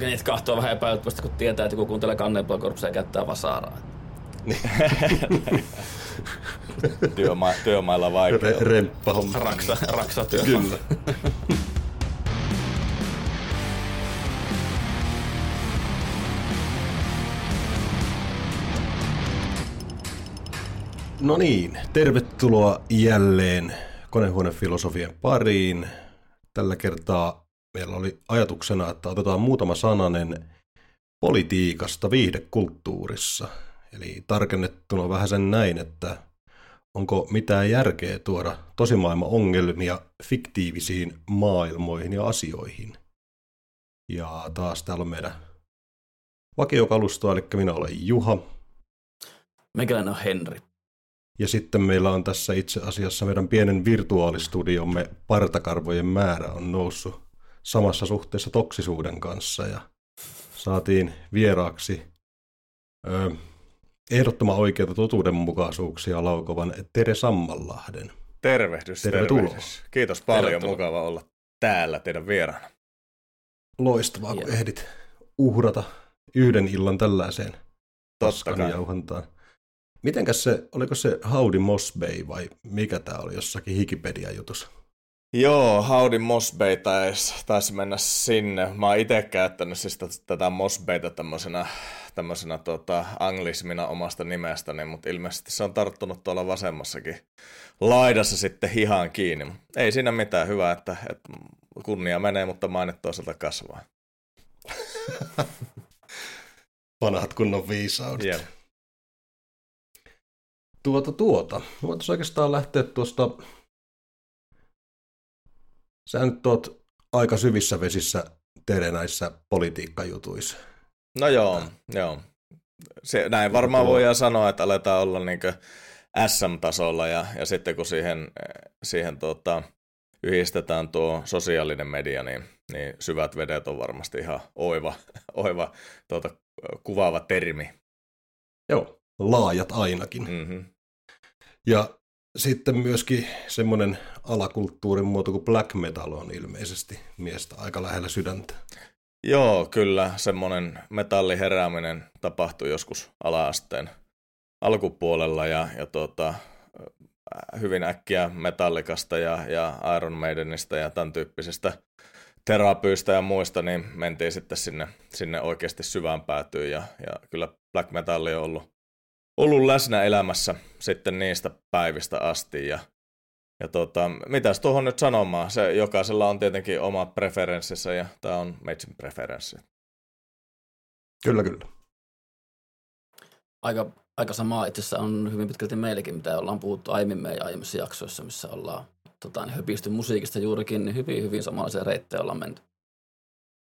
Niitä kahtoo vähän epäilyttävästi, kun tietää, että joku kuuntelee Cannibal Corpse ja käyttää vasaraa. Työma- työmailla vaikea. Re- remppa homma. Raksa, raksa työ. Kyllä. No niin, tervetuloa jälleen konehuonefilosofian pariin. Tällä kertaa meillä oli ajatuksena, että otetaan muutama sananen politiikasta viihdekulttuurissa. Eli tarkennettuna vähän sen näin, että onko mitään järkeä tuoda tosimaailman ongelmia fiktiivisiin maailmoihin ja asioihin. Ja taas täällä on meidän vakiokalustoa, eli minä olen Juha. Meikäläinen on Henri. Ja sitten meillä on tässä itse asiassa meidän pienen virtuaalistudiomme partakarvojen määrä on noussut samassa suhteessa toksisuuden kanssa ja saatiin vieraaksi ö, ehdottoman oikeita totuudenmukaisuuksia laukovan Tere Sammanlahden. Tervehdys, Tervetuloa. tervehdys. Kiitos paljon, Tervetuloa. mukava olla täällä teidän vieraana. Loistavaa, kun Hienoa. ehdit uhrata yhden illan tällaiseen paskan jauhantaan. Mitenkäs se, oliko se Howdy Moss Bay vai mikä tämä oli jossakin Wikipedia-jutussa? Joo, Howdy Mosbay taisi, taisi mennä sinne. Mä oon itse käyttänyt siis tätä- Mosbayta tämmöisenä, tämmöisenä tota, anglismina omasta nimestäni, mutta ilmeisesti se on tarttunut tuolla vasemmassakin laidassa sitten hihaan kiinni. Ei siinä mitään, hyvä, että, että kunnia menee, mutta mainit toisaalta kasvaa. Vanhat kunnon viisaudet. Jep. Tuota tuota. Voitaisiin oikeastaan lähteä tuosta... Sä nyt oot aika syvissä vesissä Tere näissä politiikkajutuissa. No joo, joo. Se, näin varmaan Tuo- voidaan sanoa, että aletaan olla niin SM-tasolla ja, ja sitten kun siihen, siihen tota, yhdistetään tuo sosiaalinen media, niin, niin syvät vedet on varmasti ihan oiva, oiva tuota, kuvaava termi. Joo, laajat ainakin. Mm-hmm. Ja sitten myöskin semmoinen alakulttuurin muoto kuin black metal on ilmeisesti miestä aika lähellä sydäntä. Joo, kyllä semmoinen metalliherääminen tapahtui joskus ala-asteen alkupuolella ja, ja tuota, hyvin äkkiä metallikasta ja, ja Iron Maidenista ja tämän tyyppisistä terapyistä ja muista, niin mentiin sitten sinne, sinne oikeasti syvään päätyyn ja, ja kyllä black metalli on ollut, ollut läsnä elämässä sitten niistä päivistä asti ja ja tota, mitäs tuohon nyt sanomaan? Se, jokaisella on tietenkin oma preferenssissä ja tämä on meitsin preferenssi. Kyllä, kyllä. Aika, aika samaa itse asiassa on hyvin pitkälti meillekin, mitä ollaan puhuttu aiemmin meidän aiemmissa jaksoissa, missä ollaan tota, niin höpisty musiikista juurikin, niin hyvin, hyvin samanlaisia reittejä ollaan menty.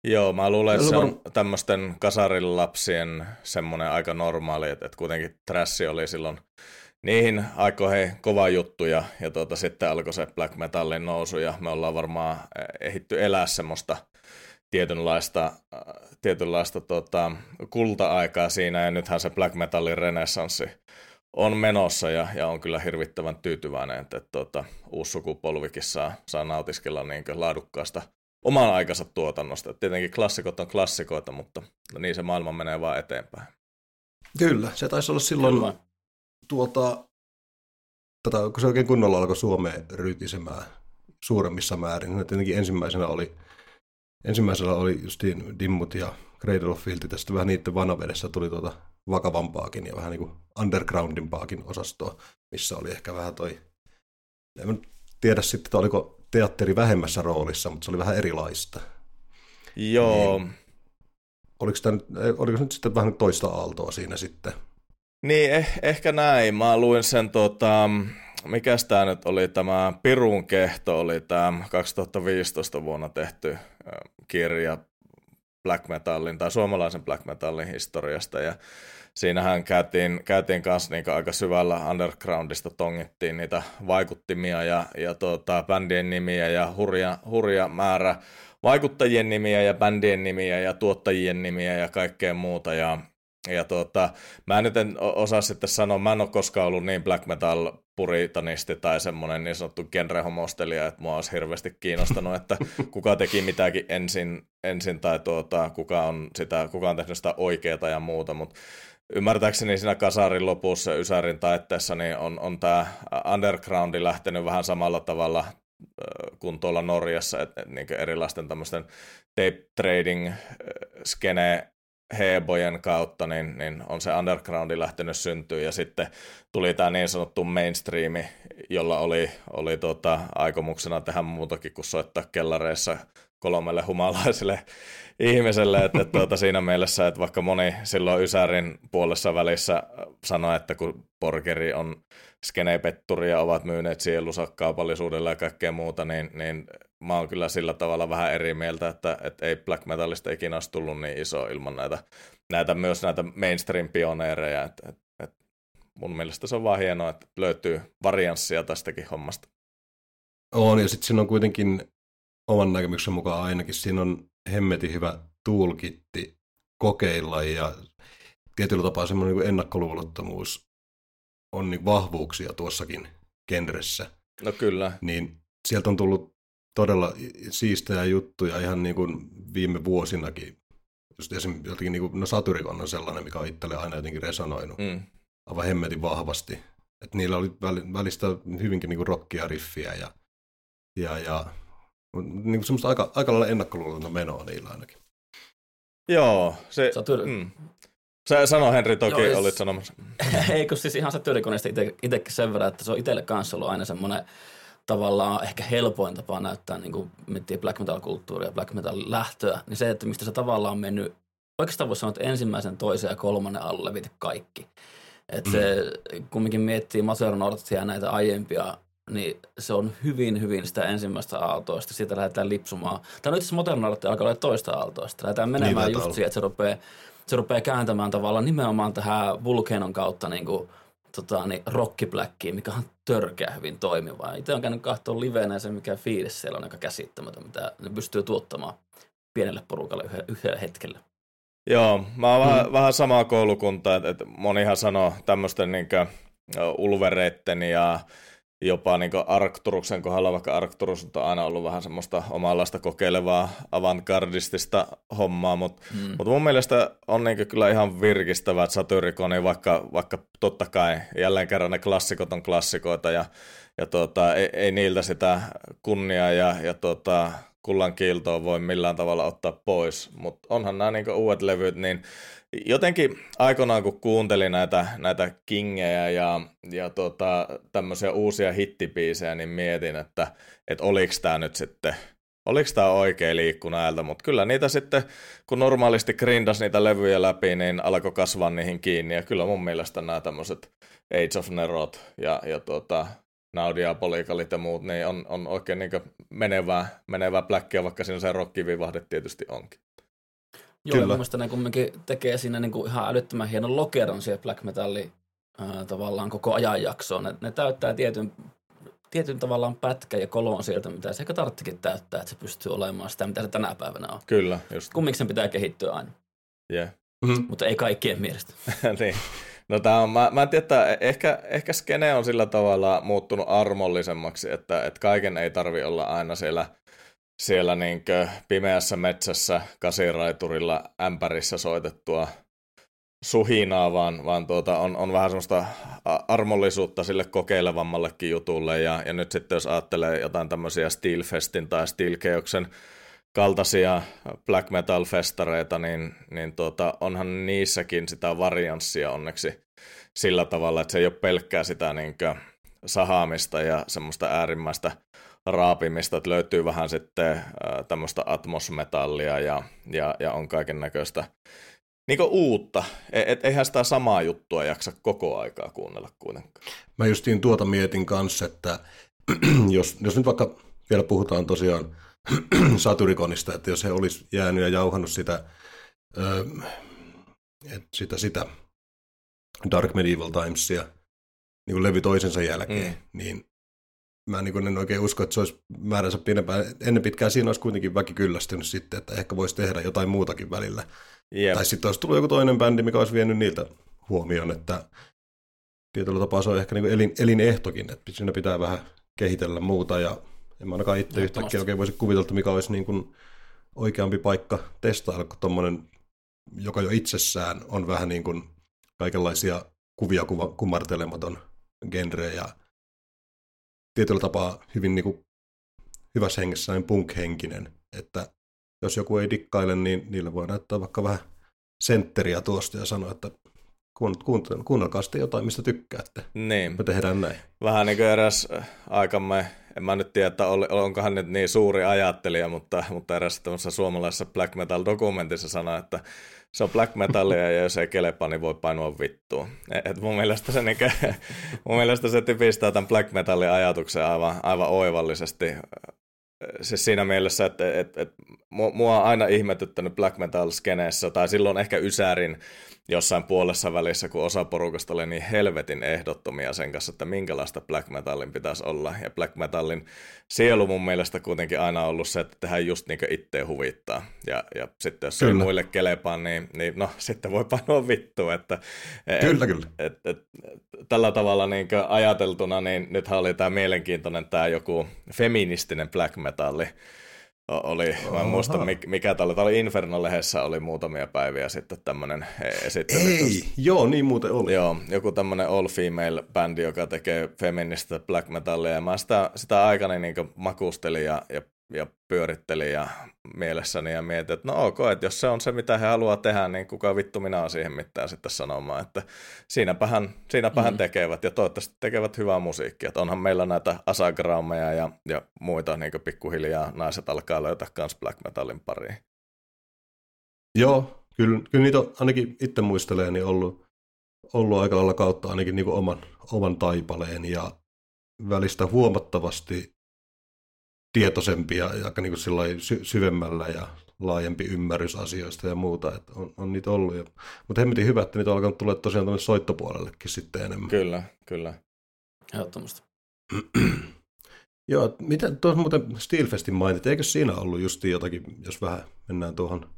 Joo, mä luulen, että se on tämmöisten kasarilapsien semmoinen aika normaali, että, että kuitenkin trashi oli silloin niihin aikoihin kova juttu ja, ja tuota, sitten alkoi se black metallin nousu ja me ollaan varmaan eh, ehitty elää semmoista tietynlaista, äh, tietynlaista tota, kulta-aikaa siinä ja nythän se black metallin renessanssi on menossa ja, ja on kyllä hirvittävän tyytyväinen, että, että tota, uusi sukupolvikin saa, saa nautiskella niin laadukkaasta oman aikansa tuotannosta. Et Tietenkin klassikot on klassikoita, mutta niin se maailma menee vaan eteenpäin. Kyllä, se taisi olla silloin Kyllä. tuota, tätä, kun se oikein kunnolla alkoi Suomeen rytisemään suuremmissa määrin. niin Tietenkin ensimmäisenä oli, ensimmäisellä oli justiin Dimmut ja Cradle of Filth, tästä vähän niiden vanavedessä tuli tuota vakavampaakin ja vähän niin kuin undergroundimpaakin osastoa, missä oli ehkä vähän toi, en tiedä sitten, että oliko teatteri vähemmässä roolissa, mutta se oli vähän erilaista. Joo, Niin. Oliko, tämä nyt, oliko nyt sitten vähän toista aaltoa siinä sitten? niin eh, ehkä näin. Mä luin sen, tota, mikäs tämä nyt oli, tämä Pirun kehto oli tämä 2015 vuonna tehty äh, kirja black metallin tai suomalaisen black metallin historiasta ja siinähän käytiin, käytiin kanssa niin aika syvällä undergroundista tongittiin niitä vaikuttimia ja, ja tuota, bändien nimiä ja hurja, hurja määrä vaikuttajien nimiä ja bändien nimiä ja tuottajien nimiä ja kaikkea muuta. Ja Ja tuota, mä nyt en osaa sitten sanoa, mä en ole koskaan ollut niin black metal puritanisti tai semmoinen niin sanottu genrehomostelija, että mua olisi hirveästi kiinnostanut, että kuka teki mitäkin ensin, ensin tai tuota, kuka, on sitä, kuka on tehnyt sitä oikeaa ja muuta, mutta ymmärtääkseni siinä kasarin lopussa Ysärin taitteessa niin on, on tämä undergroundi lähtenyt vähän samalla tavalla kuin tuolla Norjassa, että et, niin erilaisten tämmöisten tape trading skene hebojen kautta, niin, niin on se undergroundi lähtenyt syntyä ja sitten tuli tämä niin sanottu mainstreami, jolla oli, oli tota, aikomuksena tehdä muutakin kuin soittaa kellareissa kolmelle humalaiselle ihmiselle, että, tuota, siinä mielessä, että vaikka moni silloin Ysärin puolessa välissä sanoi, että kun Porkeri on skenepetturi ja ovat myyneet sielunsa kaupallisuudella ja kaikkea muuta, niin, niin mä oon kyllä sillä tavalla vähän eri mieltä, että, että ei black metalista ikinä olisi tullut niin iso ilman näitä, näitä myös näitä mainstream-pioneereja, että, että, että mun mielestä se on vaan hienoa, että löytyy varianssia tästäkin hommasta. On, ja sitten siinä on kuitenkin oman näkemyksen mukaan ainakin, siinä on hemmetin hyvä toolkitti kokeilla ja tietyllä tapaa semmoinen niin ennakkoluulottomuus on niin vahvuuksia tuossakin genressä. No kyllä. Niin sieltä on tullut todella siistejä juttuja ihan niin kuin viime vuosinakin. Just esimerkiksi jotenkin niin kuin, no Satyricon on sellainen, mikä on itselle aina jotenkin resonoinut mm. aivan hemmetin vahvasti. Että niillä oli välistä hyvinkin niin kuin rockia, riffiä ja, ja, ja niin kuin semmoista aika, aika lailla ennakkoluulotonta menoa niillä ainakin. Joo, se... Satyr... Mm. Sä sano Henri toki, Joo, olit sanomassa. Eikö siis ihan Satyrikonista itsekin sen verran, että se on itselle kanssa ollut aina semmoinen tavallaan ehkä helpoin tapa näyttää, niin kuin miettii black metal-kulttuuria ja black metal lähtöä, niin se, että mistä se tavallaan on mennyt, oikeastaan voisi sanoa, että ensimmäisen, toisen ja kolmannen alle levitä kaikki. Että se kumminkin miettii Maser Northia ja näitä aiempia, niin se on hyvin, hyvin sitä ensimmäistä aaltoista. Siitä lähdetään lipsumaan. Tai nyt Modern Art alkaa olla toista aaltoista. Lähdetään menemään niin, just siihen, että se rupeaa, se rupeaa kääntämään tavallaan nimenomaan tähän Vulcanon kautta niin kuin, tota, niin rockibläkkiin, mikä on törkeä hyvin toimiva. Itse on käynyt katsoa livenä ja se, mikä fiilis siellä on aika käsittämätön, mitä ne pystyy tuottamaan pienelle porukalle yhdellä hetkellä. Joo, mä oon mm. vähän, vähän samaa koulukuntaa, että, että monihan sanoo tämmöisten niin ulvereitten ja jopa niin Arcturuksen kohdalla, vaikka Arcturus on aina ollut vähän semmoista omanlaista kokeilevaa avantgardistista hommaa, mutta mm. mut mun mielestä on niin kyllä ihan virkistävä, että Satyricon, vaikka, vaikka totta kai jälleen kerran ne klassikot on klassikoita ja, ja tuota, ei, ei, niiltä sitä kunniaa ja, ja tuota, kullan kiiltoa voi millään tavalla ottaa pois, mutta onhan nämä niin uudet levyt, niin jotenkin aikoinaan kun kuuntelin näitä, näitä kingejä ja, ja tota, tämmöisiä uusia hittipiisejä, niin mietin, että, että oliko tämä nyt sitten oliko tämä oikea liikku näiltä, mutta kyllä niitä sitten, kun normaalisti grindas niitä levyjä läpi, niin alkoi kasvaa niihin kiinni, ja kyllä mun mielestä nämä tämmöiset Age of Nerot ja, ja tuota, Naudia, Polikalit ja muut, niin on, on oikein niin menevää, menevää bläkkiä, vaikka siinä se rockivivahde tietysti onkin. Joo, Kyllä. ja mielestäni ne kumminkin tekee siinä niin kuin ihan älyttömän hienon lokeron siihen black metalli äh, tavallaan koko ajanjaksoon. Ne, ne täyttää tietyn, tietyn tavallaan pätkä ja kolon sieltä, mitä se ehkä tarvitsekin täyttää, että se pystyy olemaan sitä, mitä se tänä päivänä on. Kyllä, just. Kummiksi sen pitää kehittyä aina. Yeah. Mm-hmm. Mutta ei kaikkien mielestä. niin. No tää on, mä, mä en tiedä, että ehkä, ehkä skene on sillä tavalla muuttunut armollisemmaksi, että, että kaiken ei tarvi olla aina siellä – siellä niin pimeässä metsässä kasiraiturilla ämpärissä soitettua suhinaa, vaan, vaan tuota, on, on vähän semmoista armollisuutta sille kokeilevammallekin jutulle. Ja, ja nyt sitten jos ajattelee jotain tämmöisiä Steelfestin tai Steelkeoksen kaltaisia black metal festareita, niin, niin tuota, onhan niissäkin sitä varianssia onneksi sillä tavalla, että se ei ole pelkkää sitä niin sahaamista ja semmoista äärimmäistä raapimista, että löytyy vähän sitten tämmöistä atmosmetallia ja, ja, ja on kaiken näköistä niin uutta. E, et, eihän sitä samaa juttua jaksa koko aikaa kuunnella kuitenkaan. Mä justiin tuota mietin kanssa, että jos, jos nyt vaikka vielä puhutaan tosiaan Satyrikonista, että jos he olisi jäänyt ja jauhannut sitä, ö, sitä, sitä Dark Medieval Timesia niin kuin levy toisensa jälkeen, mm. niin mä niin en oikein usko, että se olisi määränsä pidempään. Ennen pitkään siinä olisi kuitenkin väki kyllästynyt sitten, että ehkä voisi tehdä jotain muutakin välillä. Jep. Tai sitten olisi tullut joku toinen bändi, mikä olisi vienyt niiltä huomioon, että tietyllä tapaa se on ehkä niin elin, elinehtokin, että siinä pitää vähän kehitellä muuta ja en mä ainakaan itse yhtäkkiä oikein voisi kuvitella, mikä olisi niin kuin oikeampi paikka testailla kuin tuommoinen, joka jo itsessään on vähän niin kuin kaikenlaisia kuvia kuva, kumartelematon genre ja tietyllä tapaa hyvin niin kuin hyvässä hengessä niin punk-henkinen, että jos joku ei dikkaile, niin niille voi näyttää vaikka vähän sentteriä tuosta ja sanoa, että kuunnelkaa sitten jotain, mistä tykkäätte. Niin. Me tehdään näin. Vähän niin kuin eräs aikamme, en mä nyt tiedä, että onkohan nyt niin suuri ajattelija, mutta, mutta eräs tämmöisessä suomalaisessa black metal dokumentissa sanoi, että se on black metalia ja jos ei kelepa, niin voi painua vittuun. Et mun, mielestä se, niin, mun mielestä se tipistää tämän black metalin ajatuksen aivan, aivan oivallisesti siis siinä mielessä, että, että, että mua on aina ihmetyttänyt black metal skeneessä, tai silloin ehkä Ysärin jossain puolessa välissä, kun osa porukasta oli niin helvetin ehdottomia sen kanssa, että minkälaista black metalin pitäisi olla. Ja black metalin sielu mun mielestä kuitenkin aina ollut se, että tehdään just niin kuin itse huvittaa. Ja, ja sitten jos kyllä. ei muille kelepaa, niin, niin no sitten voi panoa vittu. Että, kyllä, et, kyllä. Et, et, tällä tavalla niin ajateltuna, niin nythän oli tämä mielenkiintoinen tämä joku feministinen black metalli, oli, mä en muista mikä tämä oli, tämä oli Inferno-lehdessä oli muutamia päiviä sitten tämmöinen esittely. Ei, joo, niin muuten oli. Joo, joku tämmöinen all-female-bändi, joka tekee feministä black metallia, ja mä sitä, sitä aikana niin makustelin ja, ja ja pyörittelin ja mielessäni ja mietin, että no ok, että jos se on se, mitä he haluaa tehdä, niin kuka vittu minä on siihen mitään sitten sanomaan, että siinäpähän, siinäpähän mm. tekevät ja toivottavasti tekevät hyvää musiikkia, että onhan meillä näitä asagraameja ja, ja muita niin pikkuhiljaa naiset alkaa löytää myös black metalin pariin. Joo, kyllä, kyllä niitä on, ainakin itse muistelee, niin ollut, ollut aika lailla kautta ainakin niin oman, oman taipaleen ja välistä huomattavasti tietoisempia ja aika niin kuin sy- syvemmällä ja laajempi ymmärrys asioista ja muuta, että on, on niitä ollut. Ja, mutta hemmetin hyvä, että niitä on alkanut tulla tosiaan tuonne soittopuolellekin sitten enemmän. Kyllä, kyllä. Ehdottomasti. Joo, mitä tuossa muuten Steelfestin mainit, eikö siinä ollut just jotakin, jos vähän mennään tuohon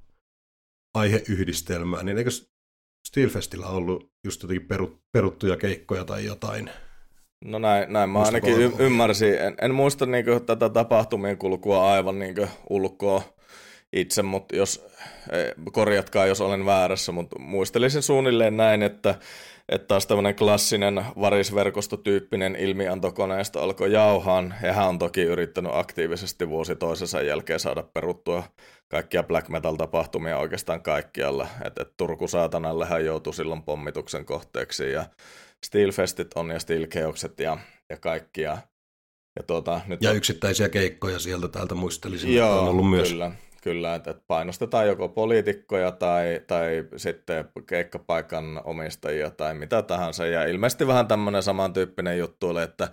aiheyhdistelmään, niin eikö Steelfestillä ollut just jotenkin peruttuja keikkoja tai jotain? No näin, näin mä ainakin y- ymmärsin. En, en muista niin kuin, tätä tapahtumien kulkua aivan niin kuin, ulkoa itse, mutta jos, eh, korjatkaa jos olen väärässä, mutta muistelisin suunnilleen näin, että, että taas tämmöinen klassinen varisverkostotyyppinen ilmiantokoneesta alkoi jauhaan, ja hän on toki yrittänyt aktiivisesti vuosi toisensa jälkeen saada peruttua kaikkia black metal-tapahtumia oikeastaan kaikkialla, että et Turku saatanallehan joutui silloin pommituksen kohteeksi, ja Steelfestit on ja Steelkeokset ja, ja kaikkia. Ja, tuota, nyt ja on... yksittäisiä keikkoja sieltä täältä muistelisin, Joo, on ollut myös. kyllä. Kyllä, että, että painostetaan joko poliitikkoja tai, tai sitten keikkapaikan omistajia tai mitä tahansa. Ja ilmeisesti vähän tämmöinen samantyyppinen juttu oli, että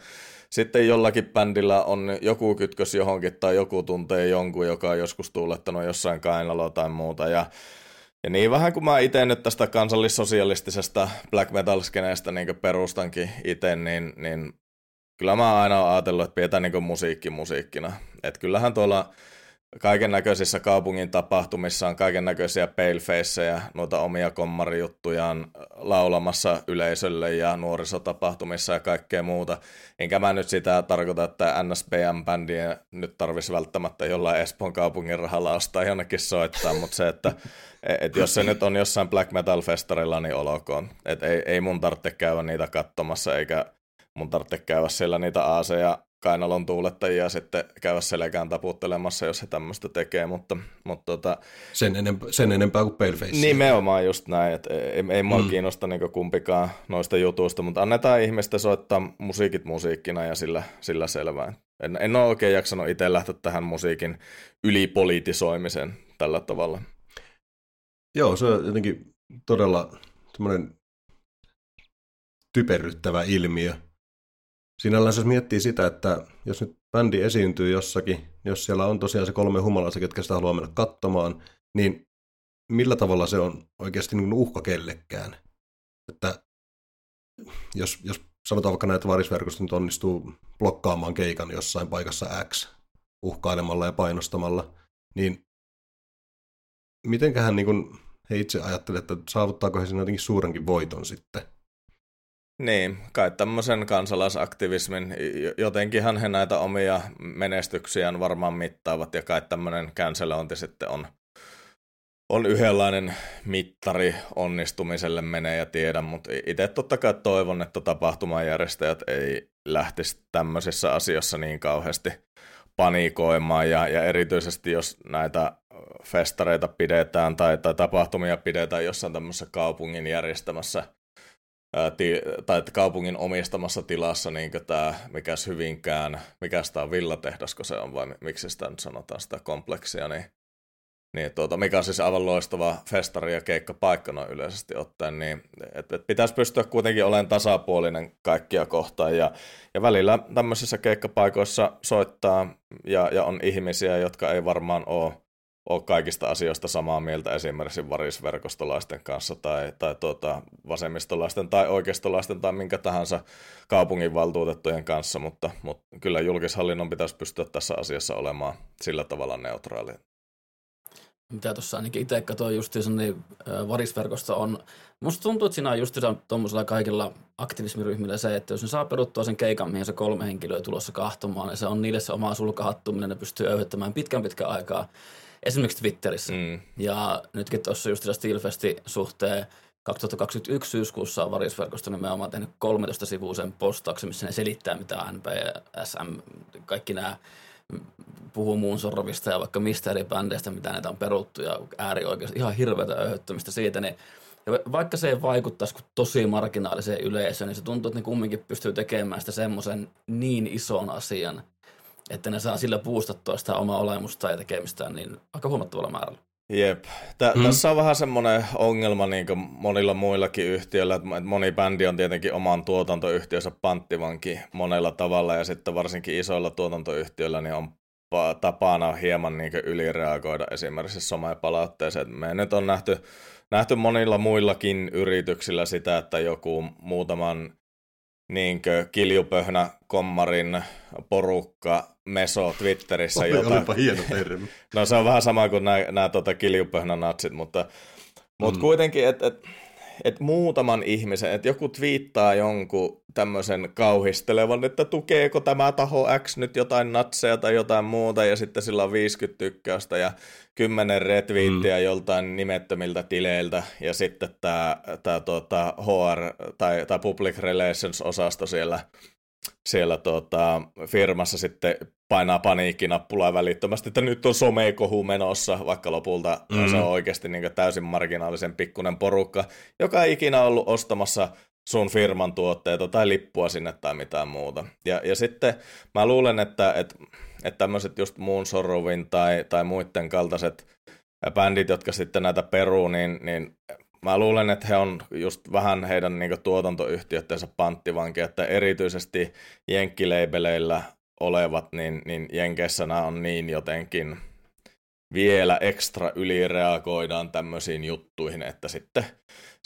sitten jollakin bändillä on joku kytkös johonkin tai joku tuntee jonkun, joka on joskus tuulettanut jossain kainaloa tai muuta. Ja ja niin vähän kuin mä itse nyt tästä kansallissosialistisesta black metal skeneestä niin perustankin itse, niin, niin kyllä mä aina oon ajatellut, että pidetään niin musiikki musiikkina. Että kyllähän tuolla kaiken näköisissä kaupungin tapahtumissa on kaiken näköisiä palefaceja, noita omia kommarijuttujaan laulamassa yleisölle ja nuorisotapahtumissa ja kaikkea muuta. Enkä mä nyt sitä tarkoita, että NSBM-bändiä nyt tarvisi välttämättä jollain Espoon kaupungin rahalla ostaa jonnekin soittaa, mutta se, että et jos se nyt on jossain black metal festarilla, niin olkoon. Et ei, ei mun tarvitse käydä niitä katsomassa, eikä mun tarvitse käydä siellä niitä aaseja kainalon tuulettajia sitten käydä selkään taputtelemassa, jos he tämmöistä tekee, mutta, mutta tota, sen, enempää, sen enempää kuin Paleface. Nimenomaan just näin, että ei, ei mua mm. kiinnosta niin kumpikaan noista jutuista, mutta annetaan ihmisten soittaa musiikit musiikkina ja sillä, sillä selvää. En, en ole oikein jaksanut itse lähteä tähän musiikin ylipolitisoimiseen tällä tavalla. Joo, se on jotenkin todella typerryttävä ilmiö, Sinällään jos miettii sitä, että jos nyt bändi esiintyy jossakin, jos siellä on tosiaan se kolme humalaista, ketkä sitä haluaa mennä katsomaan, niin millä tavalla se on oikeasti niin uhka kellekään? Että jos, jos sanotaan vaikka näitä varisverkosta nyt onnistuu blokkaamaan keikan jossain paikassa X uhkailemalla ja painostamalla, niin mitenköhän niin kuin he itse ajattelevat, että saavuttaako he siinä jotenkin suurenkin voiton sitten. Niin, kai tämmöisen kansalaisaktivismin, jotenkinhan he näitä omia menestyksiään varmaan mittaavat, ja kai tämmöinen cancelointi sitten on, on yhdenlainen mittari onnistumiselle menee ja tiedä, mutta itse totta kai toivon, että tapahtumajärjestäjät ei lähtisi tämmöisissä asioissa niin kauheasti panikoimaan, ja, ja erityisesti jos näitä festareita pidetään tai, tai tapahtumia pidetään jossain tämmöisessä kaupungin järjestämässä – tai että kaupungin omistamassa tilassa niin tämä, mikäs Hyvinkään, mikä tämä on villatehdas, kun se on, vai miksi sitä nyt sanotaan sitä kompleksia, niin, niin tuota, mikä on siis aivan loistava festari ja keikkapaikka noin yleisesti ottaen, niin et, et pitäisi pystyä kuitenkin olemaan tasapuolinen kaikkia kohtaan, ja, ja välillä tämmöisissä keikkapaikoissa soittaa, ja, ja on ihmisiä, jotka ei varmaan ole ole kaikista asioista samaa mieltä esimerkiksi varisverkostolaisten kanssa tai, tai tuota, vasemmistolaisten tai oikeistolaisten tai minkä tahansa kaupunginvaltuutettujen kanssa, mutta, mutta kyllä julkishallinnon pitäisi pystyä tässä asiassa olemaan sillä tavalla neutraali. Mitä tuossa ainakin itse katsoin justiinsa, niin varisverkosta on, musta tuntuu, että siinä on justiinsa tuommoisella kaikilla aktivismiryhmillä se, että jos ne saa peruttua sen keikan, mihin se kolme henkilöä tulossa kahtomaan, niin se on niille se oma sulkahattuminen, ne pystyy öyhyttämään pitkän pitkän aikaa esimerkiksi Twitterissä. Mm. Ja nytkin tuossa just Steelfestin suhteen 2021 syyskuussa on Varisverkosto nimenomaan tehnyt 13 sivuisen postauksen, missä ne selittää, mitä NPSM, kaikki nämä puhuu muun sorvista ja vaikka mistä eri bändeistä, mitä näitä on peruttu ja äärioikeasti ihan hirveätä öyhöttämistä siitä, niin ja vaikka se ei vaikuttaisi kuin tosi marginaaliseen yleisöön, niin se tuntuu, että ne kumminkin pystyy tekemään sitä semmoisen niin ison asian, että ne saa sillä boostattua sitä omaa olemusta ja tekemistä niin aika huomattavalla määrällä. Jep. Tä, hmm. Tässä on vähän semmoinen ongelma niin kuin monilla muillakin yhtiöillä, että moni bändi on tietenkin oman tuotantoyhtiönsä panttivankin monella tavalla, ja sitten varsinkin isoilla tuotantoyhtiöillä niin on tapana hieman niin ylireagoida esimerkiksi somepalautteeseen. Me nyt on nähty, nähty monilla muillakin yrityksillä sitä, että joku muutaman niinkö kiljupöhnä kommarin porukka meso Twitterissä. Oli, jota... Olipa hieno termi. no se on vähän sama kuin nämä, tota, kiljupöhnä natsit, mutta, mutta mm. kuitenkin, että et, että muutaman ihmisen, että joku twiittaa jonkun tämmöisen kauhistelevan, että tukeeko tämä taho X nyt jotain natseja tai jotain muuta, ja sitten sillä on 50 tykkäystä ja 10 retweettiä mm. joltain nimettömiltä tileiltä, ja sitten tämä, tämä tuota, HR tai, tai Public Relations-osasto siellä siellä tota, firmassa sitten painaa paniikkinappulaa välittömästi, että nyt on somekohu menossa, vaikka lopulta mm. se on oikeasti niin täysin marginaalisen pikkunen porukka, joka ei ikinä ollut ostamassa sun firman tuotteita tai lippua sinne tai mitään muuta. Ja, ja sitten mä luulen, että, että, että tämmöiset just muun sorruvin tai, tai muiden kaltaiset bändit, jotka sitten näitä peruu, niin, niin mä luulen, että he on just vähän heidän niin tuotantoyhtiöttensä panttivanki, että erityisesti jenkkileibeleillä olevat, niin, niin Jenkeissä nämä on niin jotenkin vielä ekstra ylireagoidaan tämmöisiin juttuihin, että sitten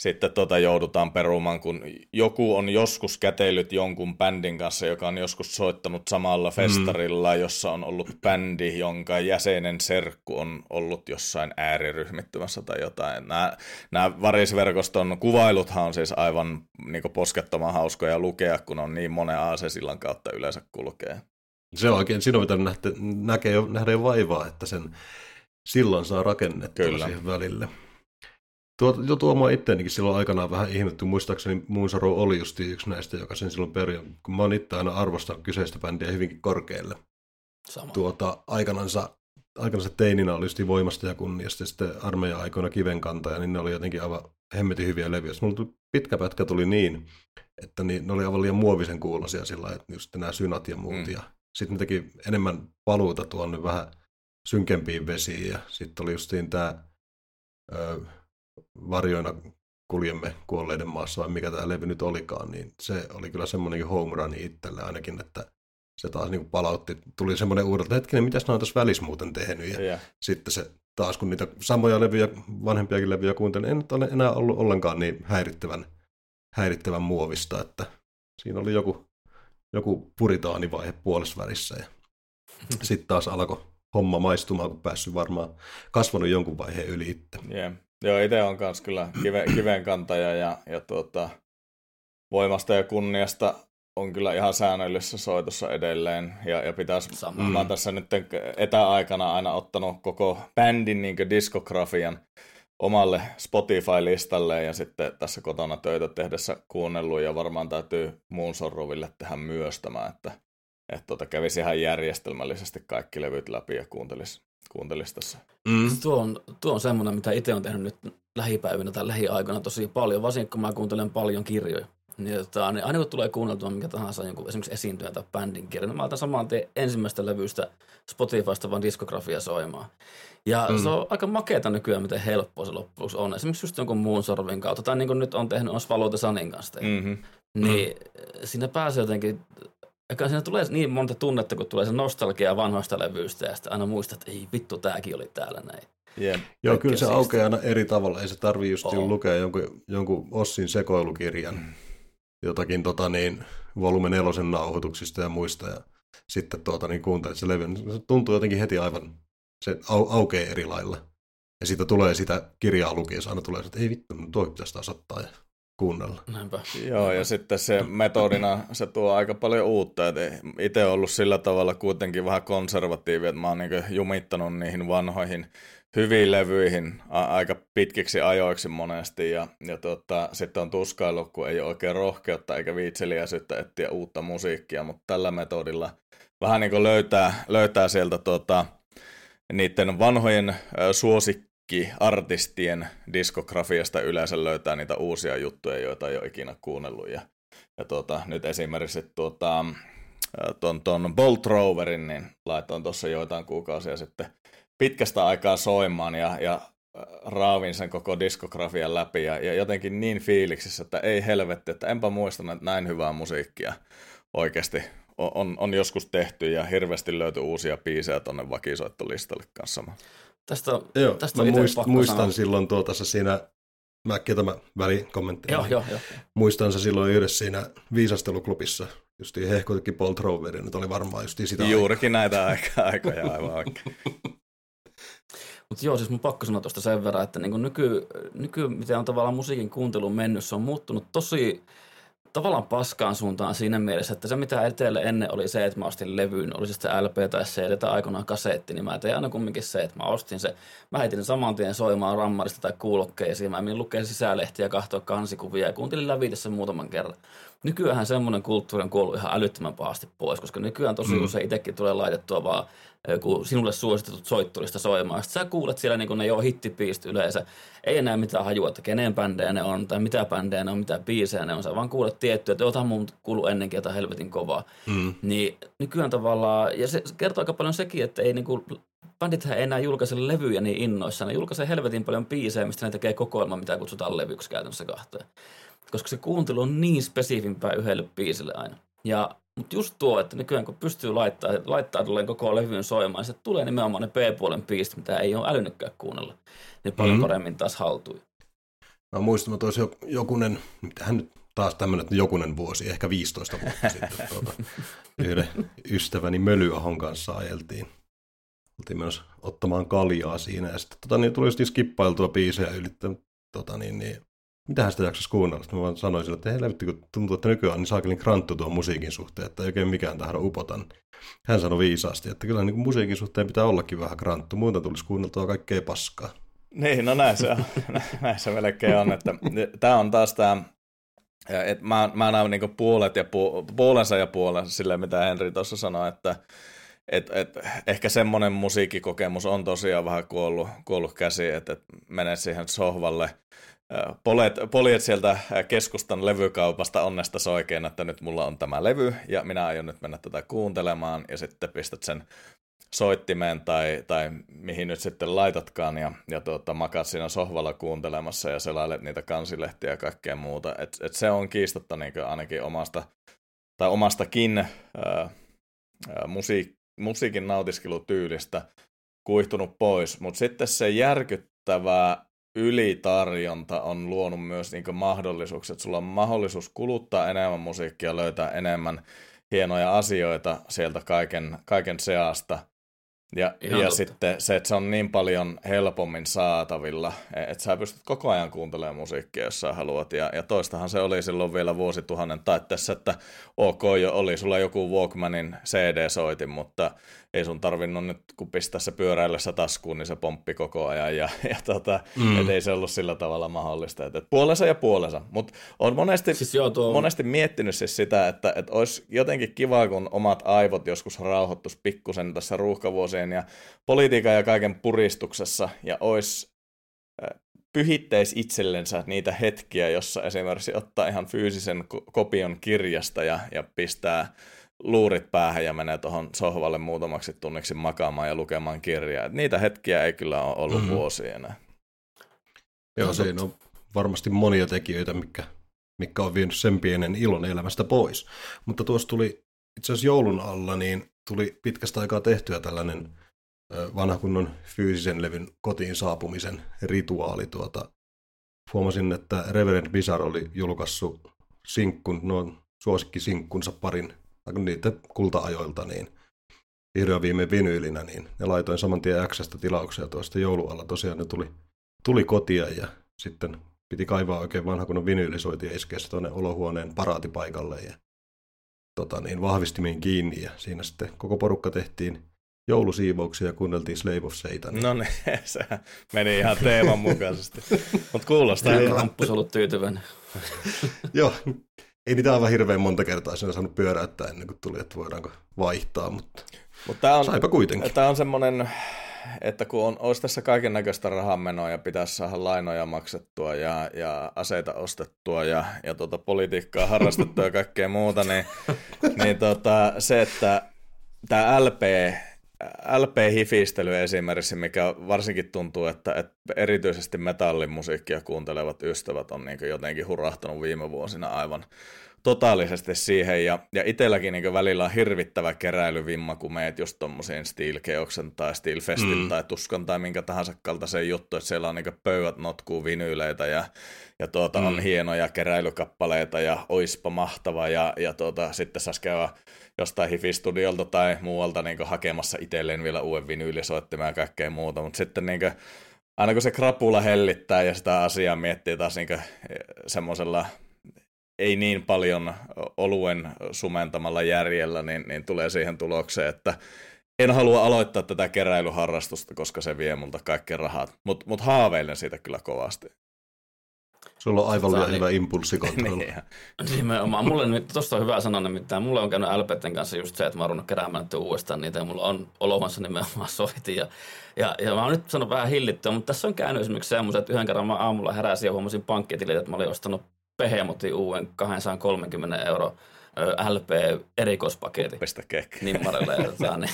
sitten tota joudutaan perumaan, kun joku on joskus käteillyt jonkun bändin kanssa, joka on joskus soittanut samalla mm. festarilla, mm. jossa on ollut bändi, jonka jäsenen serkku on ollut jossain ääriryhmittymässä tai jotain. Nämä, nämä varisverkoston kuvailuthan on siis aivan niin poskettoman hauskoja lukea, kun on niin monen aasesillan kautta yleensä kulkee. Se on oikein, sinun pitää nähdä, näkee nähdä jo vaivaa, että sen sillan saa rakennettua Kyllä. siihen välille. Tuo, jo tuo mua itteenikin silloin aikanaan vähän ihmetty. Muistaakseni Moonsaro oli just yksi näistä, joka sen silloin peri. Kun mä oon itse aina arvostanut kyseistä bändiä hyvinkin korkealle. Sama. Tuota, aikanansa, aikanansa teininä oli just voimasta ja kunniasta, ja sitten armeijan aikoina kivenkantaja, niin ne oli jotenkin aivan hemmetin hyviä levyjä. Mulla tuli, pitkä pätkä tuli niin, että niin, ne oli aivan liian muovisen kuulosia sillä että just nämä synat ja muut. Mm. Ja sitten ne teki enemmän paluuta tuonne vähän synkempiin vesiin, ja sitten oli justiin tämä varjoina kuljemme kuolleiden maassa, vai mikä tämä levy nyt olikaan, niin se oli kyllä semmoinenkin home run itselle ainakin, että se taas niin palautti, tuli semmoinen uudelta, hetkinen, mitä ne on tässä välissä muuten tehnyt, ja yeah. sitten se taas kun niitä samoja levyjä, vanhempiakin levyjä kuuntelin, en nyt ole enää ollut ollenkaan niin häirittävän, häirittävän muovista, että siinä oli joku, joku puritaanivaihe puolessa välissä, ja sitten taas alkoi homma maistumaan, kun päässyt varmaan kasvanut jonkun vaiheen yli itse. Yeah. Joo, itse on myös kyllä kive, kiven kantaja ja, ja tuota, voimasta ja kunniasta on kyllä ihan säännöllisessä soitossa edelleen. Ja, ja pitäisi, Sama. mä oon tässä nyt etäaikana aina ottanut koko bändin niin diskografian omalle Spotify-listalle ja sitten tässä kotona töitä tehdessä kuunnellut ja varmaan täytyy muun sorruville tehdä myös tämä, että, että tuota, kävisi ihan järjestelmällisesti kaikki levyt läpi ja kuuntelisi, kuuntelisi tässä. Mm. Tuo, on, tuo on semmoinen, mitä itse on tehnyt nyt lähipäivinä tai lähiaikoina tosi paljon, varsinkin kun mä kuuntelen paljon kirjoja. Niin, tota, niin aina kun tulee kuunneltua mikä tahansa jonkun esimerkiksi esiintyjä tai bändin kirja, niin mä otan saman tien ensimmäistä levystä Spotifysta vaan diskografia soimaan. Ja mm. se on aika makeata nykyään, miten helppoa se loppujen on. Esimerkiksi just jonkun muun sorvin kautta, tai niin kuin nyt on tehnyt Osvaldo Sanin kanssa. Mm-hmm. Niin mm. siinä pääsee jotenkin eikä siinä tulee niin monta tunnetta, kun tulee se nostalgia vanhoista levyistä ja sitten aina muistat, että ei vittu, tääkin oli täällä näin. Yeah. Joo, kyllä se siistiä. aukeaa aina eri tavalla. Ei se tarvii just oh. lukea jonkun, jonkun Ossin sekoilukirjan, mm. Jotakin tota niin, volume nelosen nauhoituksista ja muista. Ja sitten tuota, niin kuuntelet se levy. Se tuntuu jotenkin heti aivan se au, aukeaa eri lailla. Ja siitä tulee sitä kirjaa lukiessa, aina tulee, että ei vittu, tuo pitäisi taas ottaa ja kuunnella. Näinpä. Joo, ja sitten se metodina, se tuo aika paljon uutta. Itse ollut sillä tavalla kuitenkin vähän konservatiivi, että mä oon niin jumittanut niihin vanhoihin hyviin levyihin a- aika pitkiksi ajoiksi monesti, ja, ja tota, sitten on tuskailu, kun ei ole oikein rohkeutta eikä viitseliäisyyttä etsiä uutta musiikkia, mutta tällä metodilla vähän niin kuin löytää, löytää sieltä tota, niiden vanhojen suosikkiartistien diskografiasta yleensä löytää niitä uusia juttuja, joita ei ole ikinä kuunnellut. Ja, ja tuota, nyt esimerkiksi tuota, ton, ton Bolt Roverin, niin laitoin tuossa joitain kuukausia sitten pitkästä aikaa soimaan ja, ja raavin sen koko diskografian läpi ja, ja jotenkin niin fiiliksissä, että ei helvetti, että enpä muista, että näin hyvää musiikkia oikeasti on, on joskus tehty ja hirveästi löytyy uusia biisejä tuonne vakisoittolistalle kanssa. Tästä, joo, tästä mä muist, muistan sanoa. silloin tuota siinä, mä tämä välikommentti. Joo, joo, joo. Muistan se silloin yhdessä siinä viisasteluklubissa, justiin hehkutetkin Paul Troverin, nyt oli varmaan justiin sitä Juurikin aikaa. näitä aika, aikoja aivan oikein. Mutta joo, siis mun pakko sanoa tuosta sen verran, että niin nyky, nyky, miten on tavallaan musiikin kuuntelun mennyt, se on muuttunut tosi tavallaan paskaan suuntaan siinä mielessä, että se mitä eteelle ennen oli se, että mä ostin levyyn, oli se sitten LP tai CD tai aikoinaan kasetti, niin mä tein aina kumminkin se, että mä ostin se, mä heitin saman tien soimaan rammarista tai kuulokkeisiin, mä menin lukea sisälehtiä, katsoa kansikuvia ja kuuntelin lävitä sen muutaman kerran. Nykyään semmoinen kulttuuri on kuollut ihan älyttömän pahasti pois, koska nykyään tosi mm. usein itsekin tulee laitettua vaan joku sinulle suositetut soitturista soimaan. Sitten sä kuulet siellä niin ne jo hittipiist yleensä. Ei enää mitään hajua, että kenen bändejä ne on, tai mitä bändejä ne on, mitä biisejä ne on. Sä vaan kuulet tiettyä, että jotain mun kuulu ennenkin jotain helvetin kovaa. Mm. Niin nykyään tavallaan, ja se kertoo aika paljon sekin, että ei niinku, bändithän ei enää julkaise levyjä niin innoissaan. Ne julkaisee helvetin paljon biisejä, mistä ne tekee kokoelma, mitä kutsutaan levyksi käytännössä kahteen. Koska se kuuntelu on niin spesifimpää yhdelle biisille aina. Ja mutta just tuo, että nykyään kun pystyy laittaa, laittaa tulee koko levyyn soimaan, se tulee nimenomaan ne B-puolen biisit, mitä ei ole älynnytkään kuunnella. Ne paljon mm. paremmin taas haltui. Mä muistan, että olisi jokunen, mitähän nyt taas tämmöinen jokunen vuosi, ehkä 15 vuotta sitten, tuota, yhden ystäväni Mölyahon kanssa ajeltiin. Oltiin menossa ottamaan kaljaa siinä ja sitten tota, niin tuli just skippailtua biisejä yli, tota, niin, niin, mitähän sitä jaksaisi kuunnella. Sitten mä vaan sanoin sille, että hei kun tuntuu, että nykyään niin saakelin kranttu tuon musiikin suhteen, että ei oikein mikään tahdo upota. Hän sanoi viisaasti, että kyllä niin musiikin suhteen pitää ollakin vähän kranttu, muuten tulisi kuunneltua kaikkea paskaa. Niin, no näin se on. näin se melkein on. Että, tämä on taas tämä, että mä, mä näen niin puolet ja pu, puolensa ja puolensa sille, mitä Henri tuossa sanoi, että et, et, ehkä semmoinen musiikkikokemus on tosiaan vähän kuollut, kuollut käsi, että et menee siihen sohvalle – Polet, poljet sieltä keskustan levykaupasta onnesta oikein, että nyt mulla on tämä levy ja minä aion nyt mennä tätä kuuntelemaan ja sitten pistät sen soittimeen tai, tai mihin nyt sitten laitatkaan ja, ja tuota, makat siinä sohvalla kuuntelemassa ja selailet niitä kansilehtiä ja kaikkea muuta. Et, et se on kiistatta niin ainakin omasta tai omastakin ää, musiik, musiikin nautiskelutyylistä kuihtunut pois, mutta sitten se järkyttävä ylitarjonta on luonut myös niin mahdollisuuksia, että sulla on mahdollisuus kuluttaa enemmän musiikkia, löytää enemmän hienoja asioita sieltä kaiken, kaiken seasta. Ja, ja sitten se, että se on niin paljon helpommin saatavilla, että sä pystyt koko ajan kuuntelemaan musiikkia, jos sä haluat. Ja, ja toistahan se oli silloin vielä vuosituhannen taitteessa, että ok jo oli sulla joku Walkmanin CD-soitin, mutta ei sun tarvinnut nyt, kun pistää se pyöräillessä taskuun, niin se pomppi koko ajan. Ja, ja tota, mm. et ei se ollut sillä tavalla mahdollista. Et, et puolensa ja puolensa. Mutta on monesti, siis joo, tuo... monesti miettinyt siis sitä, että et olisi jotenkin kiva, kun omat aivot joskus rauhoittus pikkusen tässä ruuhkavuosien ja politiikan ja kaiken puristuksessa ja olisi pyhitteis itsellensä niitä hetkiä, jossa esimerkiksi ottaa ihan fyysisen kopion kirjasta ja, ja pistää luurit päähän ja menee tuohon sohvalle muutamaksi tunniksi makaamaan ja lukemaan kirjaa. Et niitä hetkiä ei kyllä ole ollut mm-hmm. vuosia enää. Joo, siinä on varmasti monia tekijöitä, mikä, mikä on vienyt sen pienen ilon elämästä pois. Mutta tuossa tuli itse asiassa joulun alla, niin tuli pitkästä aikaa tehtyä tällainen vanha kunnon fyysisen levyn kotiin saapumisen rituaali. Tuota, huomasin, että Reverend Bizarre oli julkaissut sinkkun, no, suosikkisinkkunsa parin niitä kulta-ajoilta, niin vihdoin viime vinyylinä, niin ne laitoin saman tien Xstä tilauksia tuosta joulualla. Tosiaan ne tuli, tuli kotia ja sitten piti kaivaa oikein vanha kunnon vinyylisoiti ja iskeä se tuonne olohuoneen paraatipaikalle ja tota, niin, vahvistimiin kiinni ja siinä sitten koko porukka tehtiin joulusiivouksia ja kuunneltiin Slave of Satan. No niin, se meni ihan teeman mukaisesti. Mutta kuulostaa. Tämä Krampus ollut tyytyväinen. Joo, ei niitä aivan hirveän monta kertaa sinä saanut pyöräyttää ennen kuin tuli, että voidaanko vaihtaa, mutta Mut tää on, saipa kuitenkin. Tämä on semmoinen, että kun on, olisi tässä kaiken näköistä rahanmenoa ja pitäisi saada lainoja maksettua ja, ja aseita ostettua ja, ja tuota politiikkaa harrastettua ja kaikkea muuta, niin, niin tota, se, että tämä LP LP-hifistely esimerkiksi, mikä varsinkin tuntuu, että, että erityisesti metallimusiikkia kuuntelevat ystävät on niin jotenkin hurahtanut viime vuosina aivan totaalisesti siihen. Ja, ja itselläkin niin välillä on hirvittävä keräilyvimma, kun meet just tommosiin Steel Keoksen tai Steel Festin mm. tai Tuskan tai minkä tahansa kaltaisen juttu, että siellä on niin pöydät notkuu vinyyleitä ja, ja tuota, mm. on hienoja keräilykappaleita ja oispa mahtava ja, ja tuota, sitten saisi käydä jostain hifistudiolta tai muualta niin hakemassa itselleen vielä uuden vinyylisoittimen ja kaikkea muuta, mutta sitten niin kuin, aina kun se krapula hellittää ja sitä asiaa miettii taas niin semmoisella ei niin paljon oluen sumentamalla järjellä, niin, niin tulee siihen tulokseen, että en halua aloittaa tätä keräilyharrastusta, koska se vie multa kaikki rahat, mutta mut haaveilen siitä kyllä kovasti. Sulla on aivan liian niin, hyvä impulssikontrolli. niin, Nimenomaan. Mulle nyt, tosta on hyvä sanoa nimittäin. Mulle on käynyt LPten kanssa just se, että mä oon keräämään uudestaan niitä ja mulla on olohansa nimenomaan soitin. Ja, ja, ja mä oon nyt sanonut vähän hillittyä, mutta tässä on käynyt esimerkiksi semmoisen, että yhden kerran mä aamulla heräsin ja huomasin pankkitilit, että mä olin ostanut Behemotin uuden 230 euro LP-erikoispaketin. Pistä kek. Nimmarille. Ja, niin.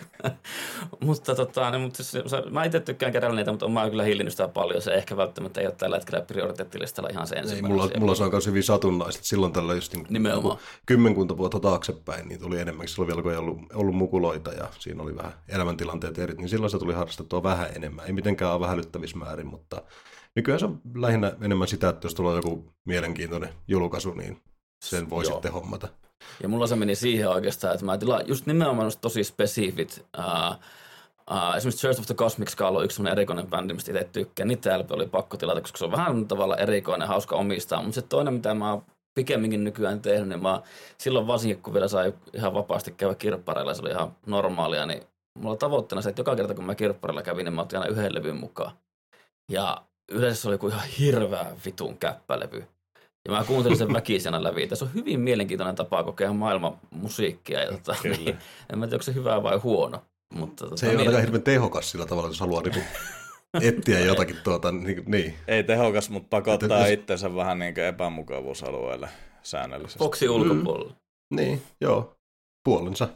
mutta tota, niin, mutta siis, mä itse tykkään keräillä niitä, mutta mä kyllä hillinnyt sitä paljon. Se ehkä välttämättä ei ole tällä hetkellä prioriteettilistalla ihan se ensimmäinen. Ei, mulla, mulla se on myös hyvin satunnaista. Silloin tällä just niin, Nimenomaan. kymmenkunta vuotta taaksepäin, niin tuli enemmän. Silloin vielä kun ei ollut, ollut mukuloita ja siinä oli vähän elämäntilanteet eri, niin silloin se tuli harrastettua vähän enemmän. Ei mitenkään ole vähän määrin, mutta nykyään se on lähinnä enemmän sitä, että jos tulee joku mielenkiintoinen julkaisu, niin sen voi Joo. sitten hommata. Ja mulla se meni siihen oikeastaan, että mä tilaan just nimenomaan tosi spesifit. Uh, Uh, esimerkiksi Church of the Cosmic Skull on yksi sellainen erikoinen bändi, mistä itse tykkään. Niitä LP oli pakko tilata, koska se on vähän tavalla erikoinen, hauska omistaa. Mutta se toinen, mitä mä oon pikemminkin nykyään tehnyt, niin mä silloin varsinkin, kun vielä sai ihan vapaasti käydä kirppareilla, se oli ihan normaalia, niin mulla tavoitteena se, että joka kerta kun mä kirppareilla kävin, niin mä otin aina yhden levyn mukaan. Ja yleensä se oli kuin ihan hirveä vitun käppälevy. Ja mä kuuntelin sen väkisenä läpi. Se on hyvin mielenkiintoinen tapa kokea maailman musiikkia. Ja tota, niin, en mä tiedä, onko se hyvä vai huono. Mutta, tota, se ei niin, ole hirveän tehokas sillä tavalla, jos haluaa niinku etsiä jotakin tuota, niin, niin. Ei tehokas, mutta pakottaa Et, itsensä vähän niin epämukavuusalueelle säännöllisesti. Boksi ulkopuolella. Mm. Niin, joo. Puolensa,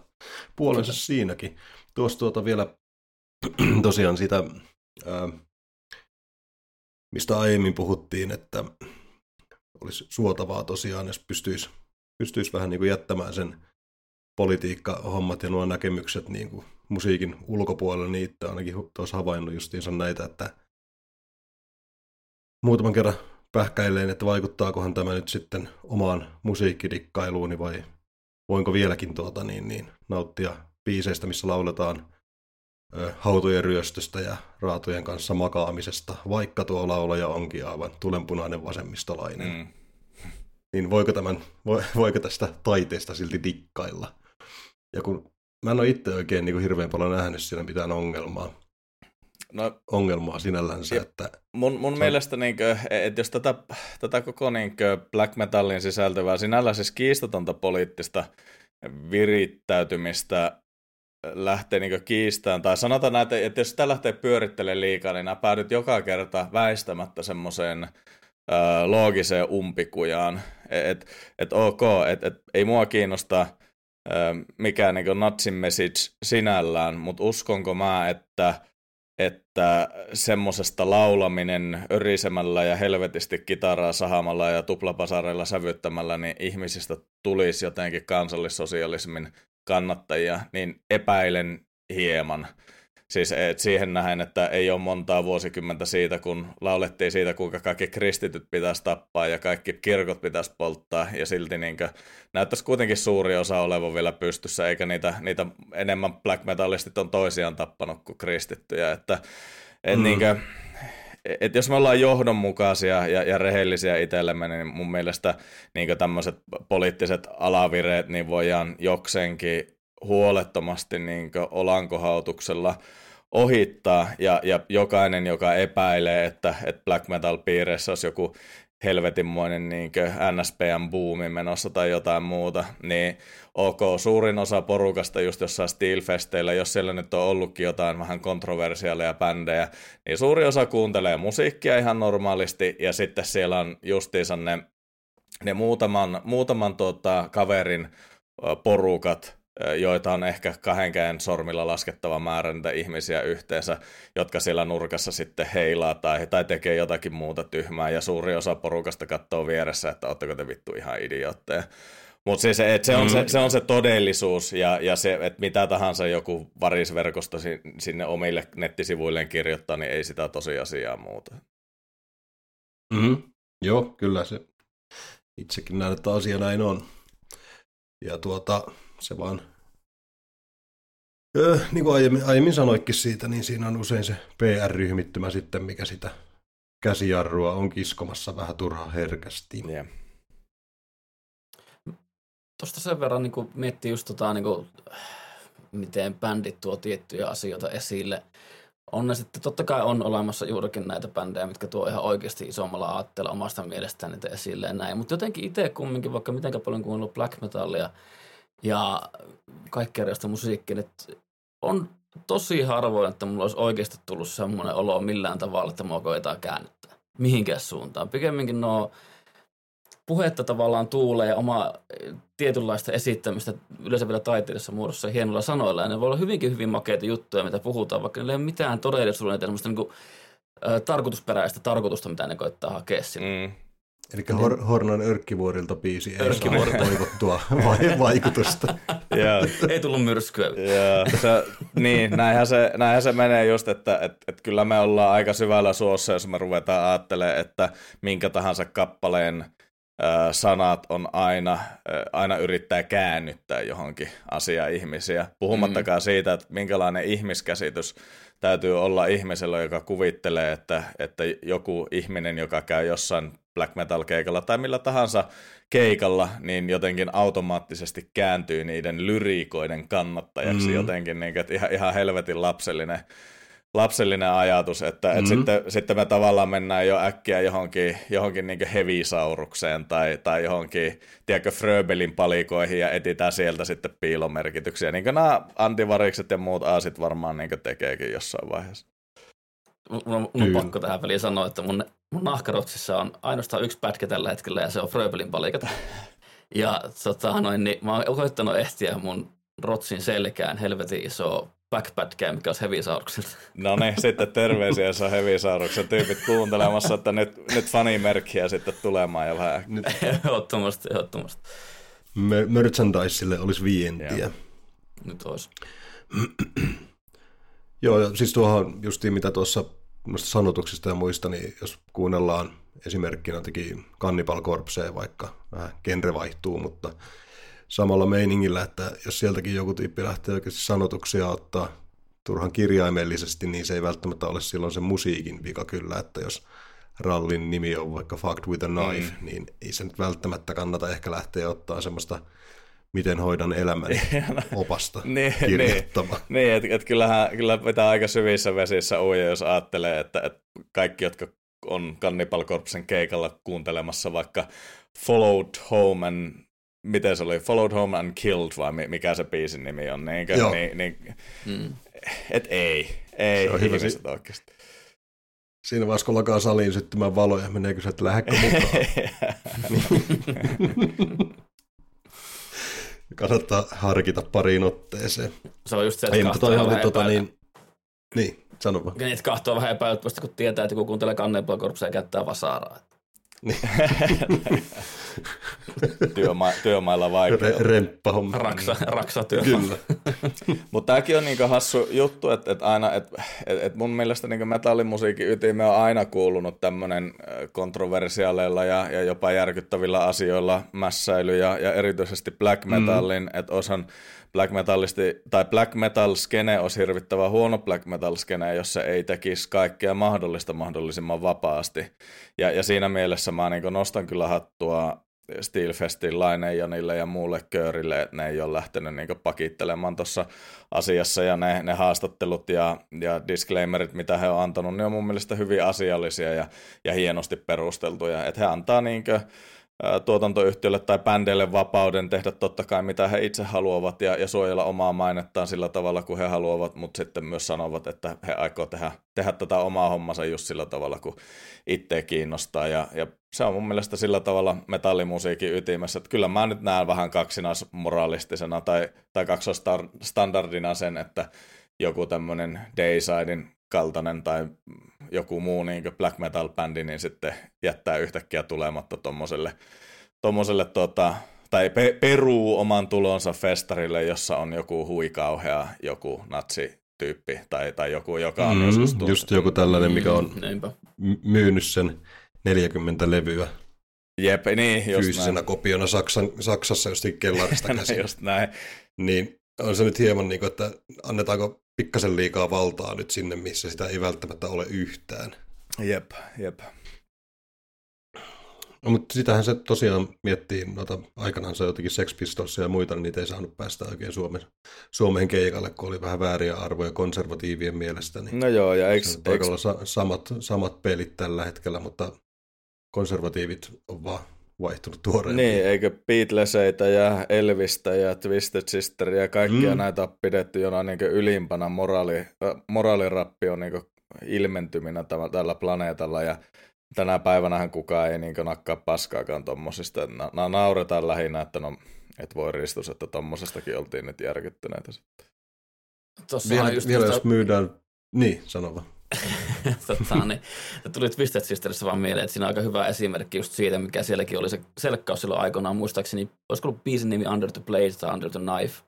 puolensa siinäkin. Tuossa tuota vielä tosiaan sitä, ää, mistä aiemmin puhuttiin, että olisi suotavaa tosiaan, jos pystyisi, pystyisi vähän niin kuin jättämään sen politiikka-hommat ja nuo näkemykset niin kuin musiikin ulkopuolelle, niin itse ainakin tuossa havainnut justiinsa näitä, että muutaman kerran pähkäilleen, että vaikuttaakohan tämä nyt sitten omaan musiikkidikkailuuni vai voinko vieläkin tuota, niin, niin, nauttia biiseistä, missä lauletaan hautojen ryöstöstä ja raatojen kanssa makaamisesta, vaikka tuo laulaja onkin aivan tulenpunainen vasemmistolainen. Mm. Niin voiko, tämän, voiko tästä taiteesta silti dikkailla? Ja kun mä en ole itse oikein niin kuin hirveän paljon nähnyt siinä mitään ongelmaa, no, ongelmaa sinällänsä. Että mun mun mielestä, niin kuin, että jos tätä, tätä koko niin kuin black metallin sisältävää, sinällä siis kiistatonta poliittista virittäytymistä lähtee niin kiistään, tai sanotaan näitä, että jos sitä lähtee pyörittelemään liikaa, niin nämä päädyt joka kerta väistämättä semmoiseen loogiseen umpikujaan. Että et ok, että et, ei mua kiinnosta mikään niin natsin message sinällään, mutta uskonko mä, että että semmosesta laulaminen örisemällä ja helvetisti kitaraa sahamalla ja tuplapasareilla sävyttämällä, niin ihmisistä tulisi jotenkin kansallissosialismin kannattajia, niin epäilen hieman. Siis et siihen nähen, että ei ole montaa vuosikymmentä siitä, kun laulettiin siitä, kuinka kaikki kristityt pitäisi tappaa ja kaikki kirkot pitäisi polttaa, ja silti niin näyttäisi kuitenkin suuri osa olevan vielä pystyssä, eikä niitä, niitä enemmän black metallistit on toisiaan tappanut kuin kristittyjä. Että, et mm. niin kuin, et jos me ollaan johdonmukaisia ja, ja rehellisiä itsellemme, niin mun mielestä niin tämmöiset poliittiset alavireet niin voidaan jokseenkin huolettomasti niin olankohautuksella ohittaa, ja, ja jokainen, joka epäilee, että, että black metal-piireissä olisi joku helvetinmoinen niin NSPM-buumi menossa tai jotain muuta, niin ok, suurin osa porukasta just jossain Steelfesteillä, jos siellä nyt on ollutkin jotain vähän kontroversiaaleja bändejä, niin suuri osa kuuntelee musiikkia ihan normaalisti, ja sitten siellä on justiinsa ne, ne muutaman, muutaman tota, kaverin porukat, joita on ehkä kahdenkään sormilla laskettava määrä niitä ihmisiä yhteensä, jotka siellä nurkassa sitten heilaa tai, tai tekee jotakin muuta tyhmää, ja suuri osa porukasta katsoo vieressä, että ootteko te vittu ihan idiootteja. Mutta siis, se, se, on se, se on se todellisuus, ja, ja se, että mitä tahansa joku varisverkosto sinne omille nettisivuilleen kirjoittaa, niin ei sitä tosiasiaa muuta. Mm-hmm. Joo, kyllä se itsekin näen, että asia näin on. Ja tuota, se vaan, öö, niin kuin aiemmin, aiemmin sanoikin siitä, niin siinä on usein se PR-ryhmittymä sitten, mikä sitä käsijarrua on kiskomassa vähän turhaa herkästi. Yeah. Tuosta sen verran niin miettii just tota, niin kuin, miten bändit tuo tiettyjä asioita esille. On ne sitten, totta kai on olemassa juurikin näitä bändejä, mitkä tuo ihan oikeasti isommalla aatteella omasta mielestään niitä esille ja näin. Mutta jotenkin itse kumminkin, vaikka miten paljon kuunnellut black metallia, ja kaikkea musiikkia, on tosi harvoin, että mulla olisi oikeasti tullut semmoinen olo millään tavalla, että mua koetaan käännyttää mihinkään suuntaan. Pikemminkin nuo puhetta tavallaan tuulee oma tietynlaista esittämistä yleensä vielä taiteellisessa muodossa hienolla sanoilla. Ja ne voi olla hyvinkin hyvin makeita juttuja, mitä puhutaan, vaikka niillä ei ole mitään todellisuuden niin kuin, ä, tarkoitusperäistä tarkoitusta, mitä ne koittaa hakea. Mm. Eli niin. Hor- Hornan Örkkivuorilta biisi ei saa toivottua vai- vaikutusta. ei tullut myrskyä. se, niin, näinhän se, näinhän se menee just, että et, et kyllä me ollaan aika syvällä suossa, jos me ruvetaan ajattelemaan, että minkä tahansa kappaleen sanat on aina, aina yrittää käännyttää johonkin asiaan ihmisiä. Puhumattakaan mm. siitä, että minkälainen ihmiskäsitys täytyy olla ihmisellä, joka kuvittelee, että, että joku ihminen, joka käy jossain black metal keikalla tai millä tahansa keikalla, niin jotenkin automaattisesti kääntyy niiden lyriikoiden kannattajaksi mm. jotenkin, niin, että ihan, ihan helvetin lapsellinen lapsellinen ajatus, että mm-hmm. et sitten, sitten me tavallaan mennään jo äkkiä johonkin, johonkin niin hevisaurukseen tai, tai johonkin, tiedätkö, Fröbelin palikoihin ja etitään sieltä sitten piilomerkityksiä. Niin kuin nämä antivarikset ja muut aasit varmaan niin tekeekin jossain vaiheessa. Mun, mun on pakko tähän väliin sanoa, että mun, mun nahkarotsissa on ainoastaan yksi pätkä tällä hetkellä ja se on Fröbelin palikat. Ja tota, noin, niin mä oon koittanut ehtiä mun rotsin selkään helvetin iso backpackia, mikä olisi hevisaurukselta. No niin, sitten terveisiä, jos on hevisauruksen tyypit kuuntelemassa, että nyt, nyt fanimerkkiä sitten tulemaan ja vähän. Nyt. ehdottomasti, ehdottomasti. merchandiselle olisi vientiä. Joo. Nyt olisi. Joo, siis tuohon justiin mitä tuossa sanotuksista ja muista, niin jos kuunnellaan esimerkkinä teki Cannibal Corpseen, vaikka vähän genre vaihtuu, mutta samalla meiningillä, että jos sieltäkin joku tyyppi lähtee oikeasti sanotuksia ottaa turhan kirjaimellisesti, niin se ei välttämättä ole silloin se musiikin vika kyllä, että jos rallin nimi on vaikka Fucked with a Knife, mm. niin ei se nyt välttämättä kannata ehkä lähteä ottaa semmoista miten hoidan elämän opasta niin, kirjoittamaan. Niin, niin että et kyllähän, kyllä pitää aika syvissä vesissä uja, jos ajattelee, että, että kaikki, jotka on Cannibal Corpsen keikalla kuuntelemassa vaikka Followed Home and miten se oli, Followed Home and Killed vai mikä se biisin nimi on, niinkö? Joo. Niin, niin, mm. et ei, ei se on hyvä si- oikeasti. Siinä vaiheessa, kun lakaa saliin syttymään valoja, meneekö se, että lähdekö mukaan? Kannattaa harkita pariin otteeseen. Se on just se, että Ei, mutta toi oli tota niin, niin, sano vaan. Että kahtoo vähän epäilyttävästi, kun tietää, että kun kuuntelee Cannibal Corpsea ja käyttää vasaraa. Niin. Työma- työmailla vaikea. Re- remppahomma. Raksa, raksatyö. Kyllä. Mutta tämäkin on niinku hassu juttu, että et aina, että et, et mun mielestä niinku metallimusiikin ytime on aina kuulunut tämmöinen kontroversiaaleilla ja, ja jopa järkyttävillä asioilla mässäily ja, ja erityisesti black metallin, mm. että osan black metallisti, tai black metal skene olisi hirvittävän huono black metal skene, jos se ei tekisi kaikkea mahdollista mahdollisimman vapaasti. Ja, ja siinä mielessä mä niin nostan kyllä hattua Steelfestin Lainejanille ja muulle köörille, että ne ei ole lähtenyt niin pakittelemaan tuossa asiassa ja ne, ne haastattelut ja, ja disclaimerit, mitä he on antanut, ne on mun mielestä hyvin asiallisia ja, ja hienosti perusteltuja. Että he antaa niin kuin, tuotantoyhtiölle tai bändeille vapauden tehdä totta kai mitä he itse haluavat ja, ja suojella omaa mainettaan sillä tavalla kuin he haluavat, mutta sitten myös sanovat, että he aikoo tehdä, tehdä tätä omaa hommansa just sillä tavalla, kun itse kiinnostaa. Ja, ja se on mun mielestä sillä tavalla metallimusiikin ytimessä, että kyllä mä nyt näen vähän kaksinaismoralistisena tai, tai kaksoistandardina sen, että joku tämmöinen Daysidein kaltainen tai joku muu niin black metal-bändi, niin sitten jättää yhtäkkiä tulematta tuommoiselle tommoselle, tota, tai pe- peruu oman tulonsa festarille, jossa on joku huikauhea, joku natsityyppi tai, tai joku, joka on mm, joskus tullut. Just joku tällainen, mikä on mm, myynyt sen 40 levyä Jep, niin, just fyysisenä näin. kopiona Saksan, Saksassa jostain kellarista käsin. just näin. Niin on se nyt hieman niin kuin, että annetaanko pikkasen liikaa valtaa nyt sinne, missä sitä ei välttämättä ole yhtään. Jep, jep. No, mutta sitähän se tosiaan miettii, noita, aikanaan se jotenkin Sex Pistolsia ja muita, niin niitä ei saanut päästä oikein Suomen, Suomeen keikalle, kun oli vähän vääriä arvoja konservatiivien mielestä. Niin no joo, ja eikö, eikö... Sa- samat, samat pelit tällä hetkellä, mutta konservatiivit on vaan vaihtunut tuoreen. Niin, eikö Beatleseita ja Elvistä ja Twisted Sisteria ja kaikkia mm. näitä on pidetty jonain niin ylimpänä moraali, moraalirappion niin ilmentyminä tällä planeetalla ja tänä päivänä kukaan ei niin nakkaa paskaakaan tommosista. Na- na- nauretaan lähinnä, että no, et voi ristus, että tommosestakin oltiin nyt järkyttyneitä sitten. vielä, just vielä jos myydään, niin, sano vaan. tota, niin, tuli Twisted Sisterissa vaan mieleen, että siinä on aika hyvä esimerkki just siitä, mikä sielläkin oli se selkkaus silloin aikoinaan. Muistaakseni, olisiko ollut biisin nimi Under the Blade tai Under the Knife,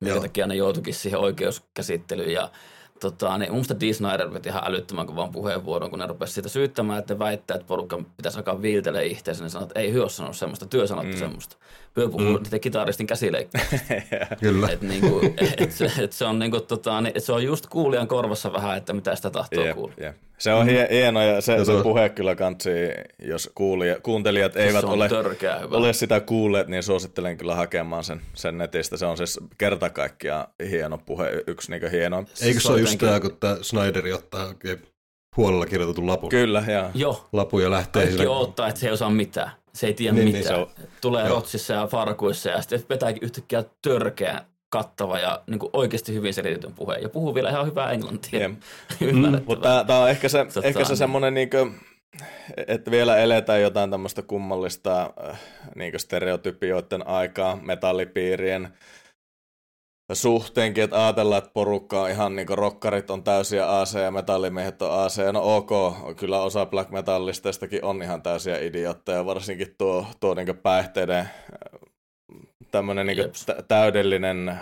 minkä takia ne joutuikin siihen oikeuskäsittelyyn. Ja tota, niin mun mielestä Dee Snyder veti ihan älyttömän kovan puheenvuoron, kun ne rupesi siitä syyttämään, että ne väittää, että porukka pitäisi alkaa viiltelee itseänsä, niin sanoi, että ei hyö sanonut semmoista, työ sanotte mm. semmoista. Pyö puhuu mm. kitaristin käsileikkauksista. Kyllä. Et, niinku, et, se, et se, on, niinku, tota, niin, se on just kuulijan korvassa vähän, että mitä sitä tahtoo yep, kuulla. Yep. Se on hie- hieno ja se, se puhe kyllä kansi, jos kuulija, kuuntelijat eivät ole, ole sitä kuulleet, niin suosittelen kyllä hakemaan sen, sen netistä. Se on siis kerta kaikkiaan hieno puhe, yksi niin hieno. Eikö se ole just tämä, kun tämä Snyderi ottaa huolella kirjoitetun lapun? Kyllä, joo. Joo. Lapu ja lähtee Kaikki sille... odottaa, että se ei osaa mitään. Se ei tiedä niin, mitään. Niin on... Tulee joo. rotsissa ja farkuissa ja sitten vetääkin yhtäkkiä törkeä kattava ja niin kuin oikeasti hyvin selitetyn puheen. Ja puhuu vielä ihan hyvää englantia. Mm. Mutta tämä on ehkä se, Totta, ehkä se semmoinen, niin kuin, että vielä eletään jotain tämmöistä kummallista äh, niin stereotypioiden aikaa metallipiirien suhteenkin, että ajatellaan, että porukka on ihan niin kuin rokkarit on täysiä AC ja metallimiehet on AC. No ok, kyllä osa black metallisteistakin on ihan täysiä idiotteja, varsinkin tuo, tuo niin päihteiden tämmöinen niin täydellinen,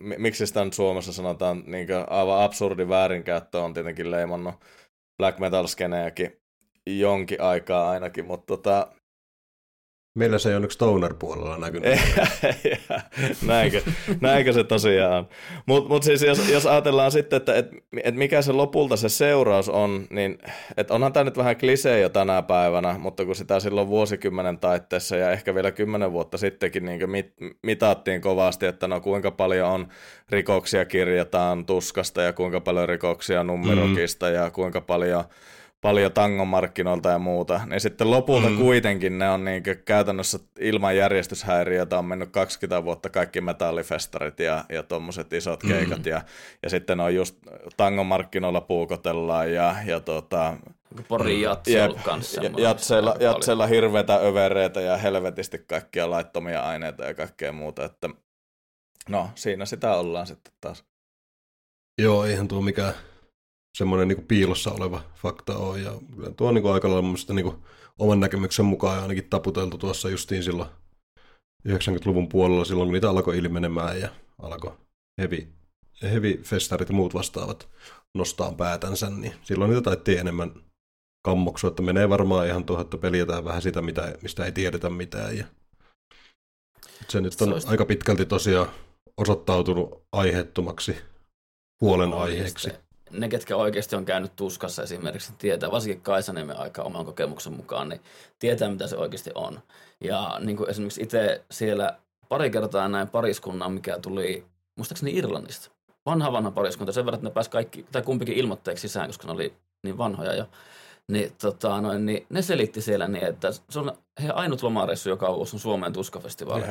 miksi sitä nyt Suomessa sanotaan, niin aivan absurdi väärinkäyttö on tietenkin leimannut black metal skeneäkin jonkin aikaa ainakin, mutta tota, Meillä se ei onneksi Stoner-puolella näkynyt. näinkö, näinkö se tosiaan on. Mutta mut siis jos, jos ajatellaan sitten, että et, et mikä se lopulta se seuraus on, niin et onhan tämä nyt vähän klisee jo tänä päivänä, mutta kun sitä silloin vuosikymmenen taitteessa ja ehkä vielä kymmenen vuotta sittenkin niin mit, mitattiin kovasti, että no kuinka paljon on rikoksia kirjataan tuskasta ja kuinka paljon rikoksia numerokista mm. ja kuinka paljon paljon tangomarkkinoilta ja muuta, niin sitten lopulta mm. kuitenkin ne on niin käytännössä ilman järjestyshäiriötä on mennyt 20 vuotta kaikki metallifestarit ja, ja tuommoiset isot mm. keikat mm. ja, ja sitten on just tangomarkkinoilla puukotellaan ja, ja tota, Pori jatseilla kanssa. Jatseilla, jatseilla hirveitä övereitä ja helvetisti kaikkia laittomia aineita ja kaikkea muuta, että no siinä sitä ollaan sitten taas. Joo, eihän tuo mikään semmoinen niin piilossa oleva fakta on. Ja tuo on niin kuin aika lailla mun niin oman näkemyksen mukaan ainakin taputeltu tuossa justiin silloin 90-luvun puolella silloin, kun niitä alkoi ilmenemään ja alkoi heavy, heavy festarit ja muut vastaavat nostaa päätänsä, niin silloin niitä taittiin enemmän kammoksua, että menee varmaan ihan tuohon, että peljätään vähän sitä, mitä, mistä ei tiedetä mitään. Ja se nyt on se aika pitkälti tosiaan osoittautunut aiheettomaksi huolenaiheeksi ne, ketkä oikeasti on käynyt tuskassa esimerkiksi, tietää, varsinkin Kaisaniemen aika oman kokemuksen mukaan, niin tietää, mitä se oikeasti on. Ja niin kuin esimerkiksi itse siellä pari kertaa näin pariskunnan, mikä tuli muistaakseni Irlannista. Vanha vanha pariskunta, sen verran, että ne pääsi kaikki, tai kumpikin ilmoitteeksi sisään, koska ne oli niin vanhoja jo. Niin, tota, noin, niin ne selitti siellä niin, että se on heidän ainut lomareissu joka vuosi on Suomen tuskafestivaali.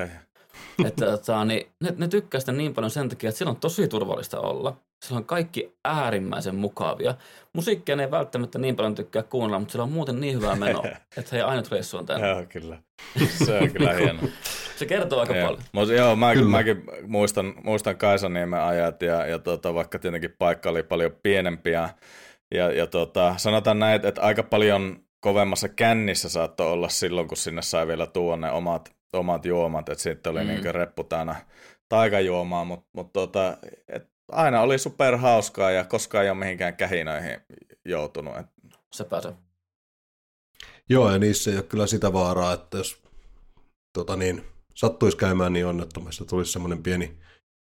että tota, niin, ne, ne tykkää sitä niin paljon sen takia, että siellä on tosi turvallista olla. Siellä on kaikki äärimmäisen mukavia. Musiikkia ne ei välttämättä niin paljon tykkää kuunnella, mutta siellä on muuten niin hyvää menoa, että hei ainut reissu on tänne. Joo, kyllä. Se on kyllä hieno. Se kertoo aika joo. paljon. Mut, joo, mä, mäkin muistan, muistan Kaisaniemen ajat ja, ja tota, vaikka tietenkin paikka oli paljon pienempiä. Ja, ja tota, sanotaan näin, että aika paljon kovemmassa kännissä saattoi olla silloin, kun sinne sai vielä tuoda ne omat, omat juomat. Että sitten oli mm. niin reppu täynnä taikajuomaa, mutta mut tota, et aina oli super hauskaa ja koskaan ei ole mihinkään kähinöihin joutunut. Se pääsee. Joo, ja niissä ei ole kyllä sitä vaaraa, että jos tota niin, sattuisi käymään niin onnettomasti, tulisi semmoinen pieni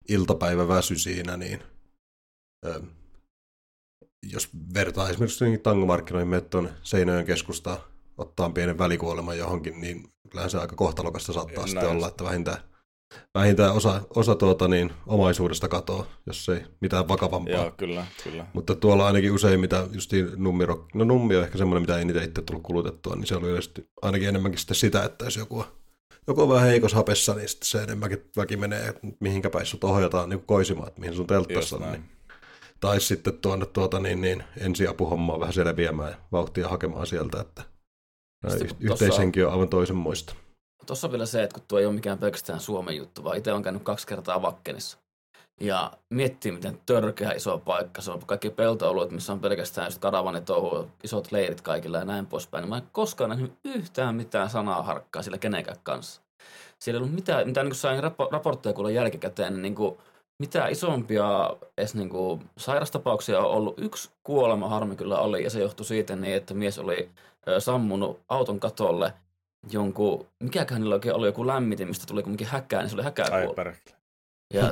iltapäiväväsy siinä, niin ö, jos vertaa esimerkiksi tangomarkkinoihin, menet tuonne Seinäjoen keskustaan ottaa pienen välikuoleman johonkin, niin kyllähän se aika kohtalokasta saattaa Näin. sitten olla, että vähintään vähintään osa, osa tuota niin, omaisuudesta katoaa, jos ei mitään vakavampaa. Joo, kyllä, kyllä. Mutta tuolla ainakin usein, mitä justiin nummiro, no nummi on ehkä semmoinen, mitä ei niitä itse tullut kulutettua, niin se oli yleisesti ainakin enemmänkin sitten sitä, että jos joku joku on vähän heikos hapessa, niin sitten se enemmänkin väki menee, että mihinkä päin sut ohjataan niin koisimaan, että mihin sun telttassa on. Niin. Tai sitten tuonne tuota, niin, niin, ensiapuhommaa vähän selviämään ja vauhtia hakemaan sieltä, että yhteishenki on aivan toisenmoista. Tuossa on vielä se, että kun tuo ei ole mikään pelkästään Suomen juttu, vaan itse on käynyt kaksi kertaa Vakkenissa. Ja miettii, miten törkeä iso paikka se on. Kaikki peltoalueet, missä on pelkästään just karavanitouhu, isot leirit kaikilla ja näin poispäin. Niin mä en koskaan nähnyt yhtään mitään sanaa harkkaa sillä kenenkään kanssa. Siellä ei ollut mitään, mitä niin sain rapo, raportteja kuulla jälkikäteen, niin, niin kuin, mitä isompia edes niin kuin, sairastapauksia on ollut. Yksi kuolema harmi kyllä oli, ja se johtui siitä niin, että mies oli sammunut auton katolle – jonkun, mikäköhän niillä oikein oli, joku lämmitin, mistä tuli kumminkin häkkää, niin se oli häkää Ai Ja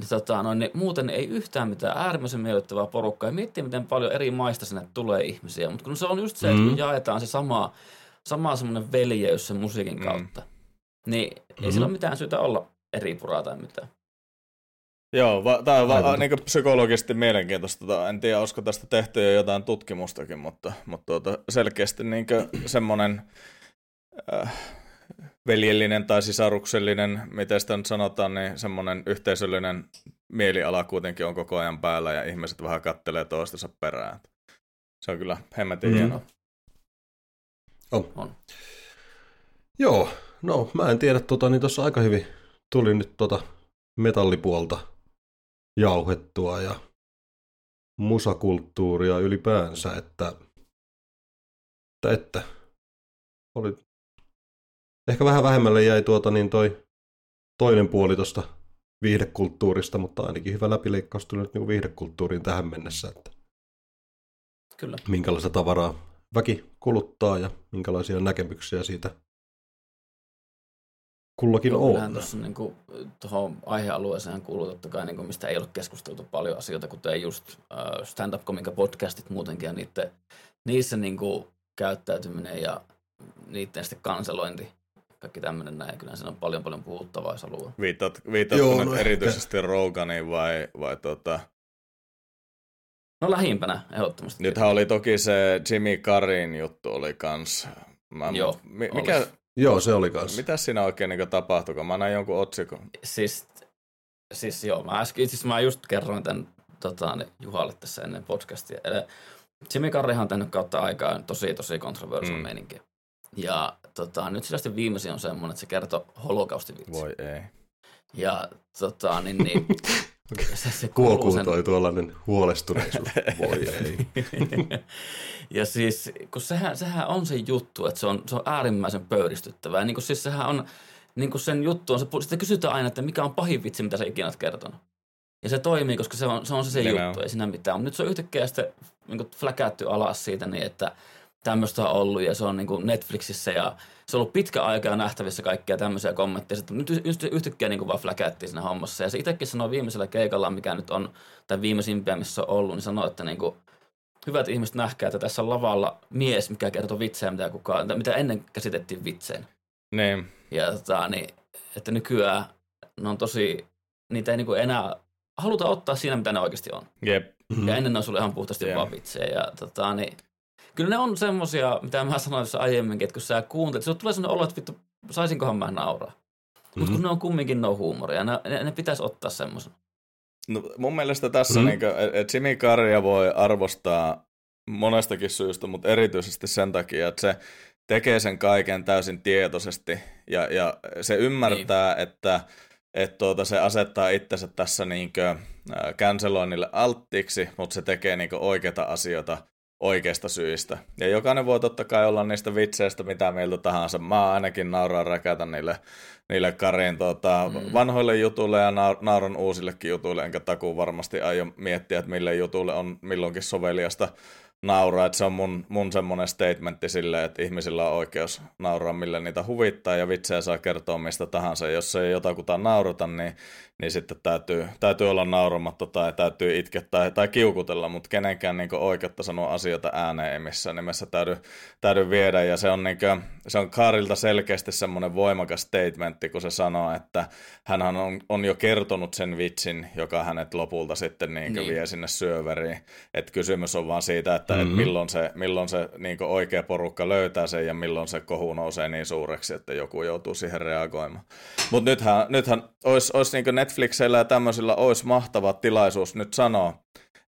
niin, tota, no, niin, muuten ei yhtään mitään äärimmäisen miellyttävää porukkaa. Ja miettii, miten paljon eri maista sinne tulee ihmisiä. Mutta kun se on just se, että kun mm. jaetaan se sama, sama semmoinen veljeys sen musiikin mm. kautta, niin mm. ei sillä ole mitään syytä olla eri puraa tai mitään. Joo, va- tämä on va- niin psykologisesti mielenkiintoista. En tiedä, olisiko tästä tehty jo jotain tutkimustakin, mutta, mutta tuota, selkeästi niin semmoinen äh, veljellinen tai sisaruksellinen, miten sitä nyt sanotaan, niin semmoinen yhteisöllinen mieliala kuitenkin on koko ajan päällä ja ihmiset vähän kattelee toistensa perään. Se on kyllä hemmetin mm. hienoa. On. on. Joo, no mä en tiedä, tota, niin tuossa aika hyvin tuli nyt tota metallipuolta jauhettua ja musakulttuuria ylipäänsä, että, että, että oli Ehkä vähän vähemmälle jäi tuota niin toi toinen puoli tuosta viihdekulttuurista, mutta ainakin hyvä läpileikkaus tuli nyt niin viihdekulttuuriin tähän mennessä. Että Kyllä. Minkälaista tavaraa väki kuluttaa ja minkälaisia näkemyksiä siitä kullakin Kyllähän on. tuossa niin kuin, tuohon aihealueeseen kuuluu totta kai, niin kuin, mistä ei ole keskusteltu paljon asioita, kuten just uh, stand-up komiikka podcastit muutenkin ja niiden, niissä niin kuin, käyttäytyminen ja niiden sitten kanselointi, kaikki tämmöinen näin. Kyllä siinä on paljon paljon puhuttavaa, jos haluaa. Viittaat, viittaat Joo, nyt no ehkä. erityisesti Roganiin vai, vai tota... No lähimpänä ehdottomasti. Nythän oli toki se Jimmy Carin juttu oli kans. Mä, Joo, mi, mikä, oli. Joo, se oli kanssa. mitä siinä oikein niin tapahtui, kun mä näin jonkun otsikon. Siis, siis joo, mä äsken, siis mä just kerroin tämän tota, niin Juhalle tässä ennen podcastia. Eli Jimmy Carreyhan on tehnyt kautta aikaa tosi, tosi kontroversial Mm. mm. meininki. Ja tota, nyt sillä viimeisin on semmoinen, että se kertoo holokaustivitsi. Voi ei. Ja tota, niin, niin se, se kuuluu Kuokuu sen, toi tuollainen huolestuneisuus. Voi ei. ja siis, kun sehän, sehän on se juttu, että se on, se on äärimmäisen pöyristyttävää. Niin kuin siis sehän on, niin kuin sen juttu on, se, sitä kysytään aina, että mikä on pahin vitsi, mitä sä ikinä oot kertonut. Ja se toimii, koska se on se, on se, se juttu, ei siinä mitään. Mutta nyt se on yhtäkkiä sitten niin fläkätty alas siitä niin, että tämmöistä on ollut ja se on niin kuin Netflixissä ja se on ollut pitkä aika jo nähtävissä kaikkia tämmöisiä kommentteja. Sitten nyt yht- yhtäkkiä niin kuin vaan fläkättiin siinä hommassa. Ja se itsekin sanoi viimeisellä keikalla, mikä nyt on, tai viimeisimpiä, missä on ollut, niin sanoi, että niin kuin, hyvät ihmiset nähkää, että tässä on lavalla mies, mikä kertoo vitsejä, mitä, kukaan, mitä ennen käsitettiin vitseen. Niin, Ja tota, niin, että nykyään ne on tosi, niitä ei niin kuin enää haluta ottaa siinä, mitä ne oikeasti on. jep. Mm. Ja ennen ne on sulle ihan puhtaasti Joo. vaan vitsejä. Ja, tota, niin, kyllä ne on semmosia, mitä mä sanoin tuossa aiemminkin, että kun sä kuuntelet, se tulee sellainen olo, että vittu, saisinkohan mä nauraa. Mutta Mhm. kun ne on kumminkin no huumoria, ne, ne, ne pitäisi ottaa semmoisen. No, mun mielestä tässä Mm. mm. niin että Jimmy Carreya voi arvostaa monestakin syystä, mutta erityisesti sen takia, että se tekee sen kaiken täysin tietoisesti ja, ja se ymmärtää, niin. että, että tuota, se asettaa itsensä tässä niin canceloinnille alttiiksi, mutta se tekee niin oikeita asioita oikeista syistä. Ja jokainen voi totta kai olla niistä vitseistä mitä mieltä tahansa. Mä ainakin nauraan räkätä niille, niille Karin tota, Mm. vanhoille jutuille ja nau- nauran uusillekin jutuille, enkä takuu varmasti aio miettiä, että mille jutulle on milloinkin soveliasta nauraa. Että se on mun, mun semmoinen statementti silleen, että ihmisillä on oikeus nauraa, millä niitä huvittaa ja vitsejä saa kertoa mistä tahansa. Jos ei jotakuta naurata, niin, niin sitten täytyy, täytyy olla nauramatta tai täytyy itkeä tai, tai kiukutella, mutta kenenkään niin oikeutta sanoa asioita ääneen ei missään nimessä täydy, täydy viedä. Ja se on, niin kuin, se on Kaarilta selkeästi semmoinen voimakas statementti, kun se sanoo, että hän on, on jo kertonut sen vitsin, joka hänet lopulta sitten niin Niin. vie sinne syöveriin. Että kysymys on vaan siitä, että Mhm. mm-hmm. et milloin se, milloin se niin oikea porukka löytää sen ja milloin se kohu nousee niin suureksi, että joku joutuu siihen reagoimaan. Mutta nythän, nythän olisi, olisi niin Netflixillä ja tämmöisillä olisi mahtava tilaisuus nyt sanoa,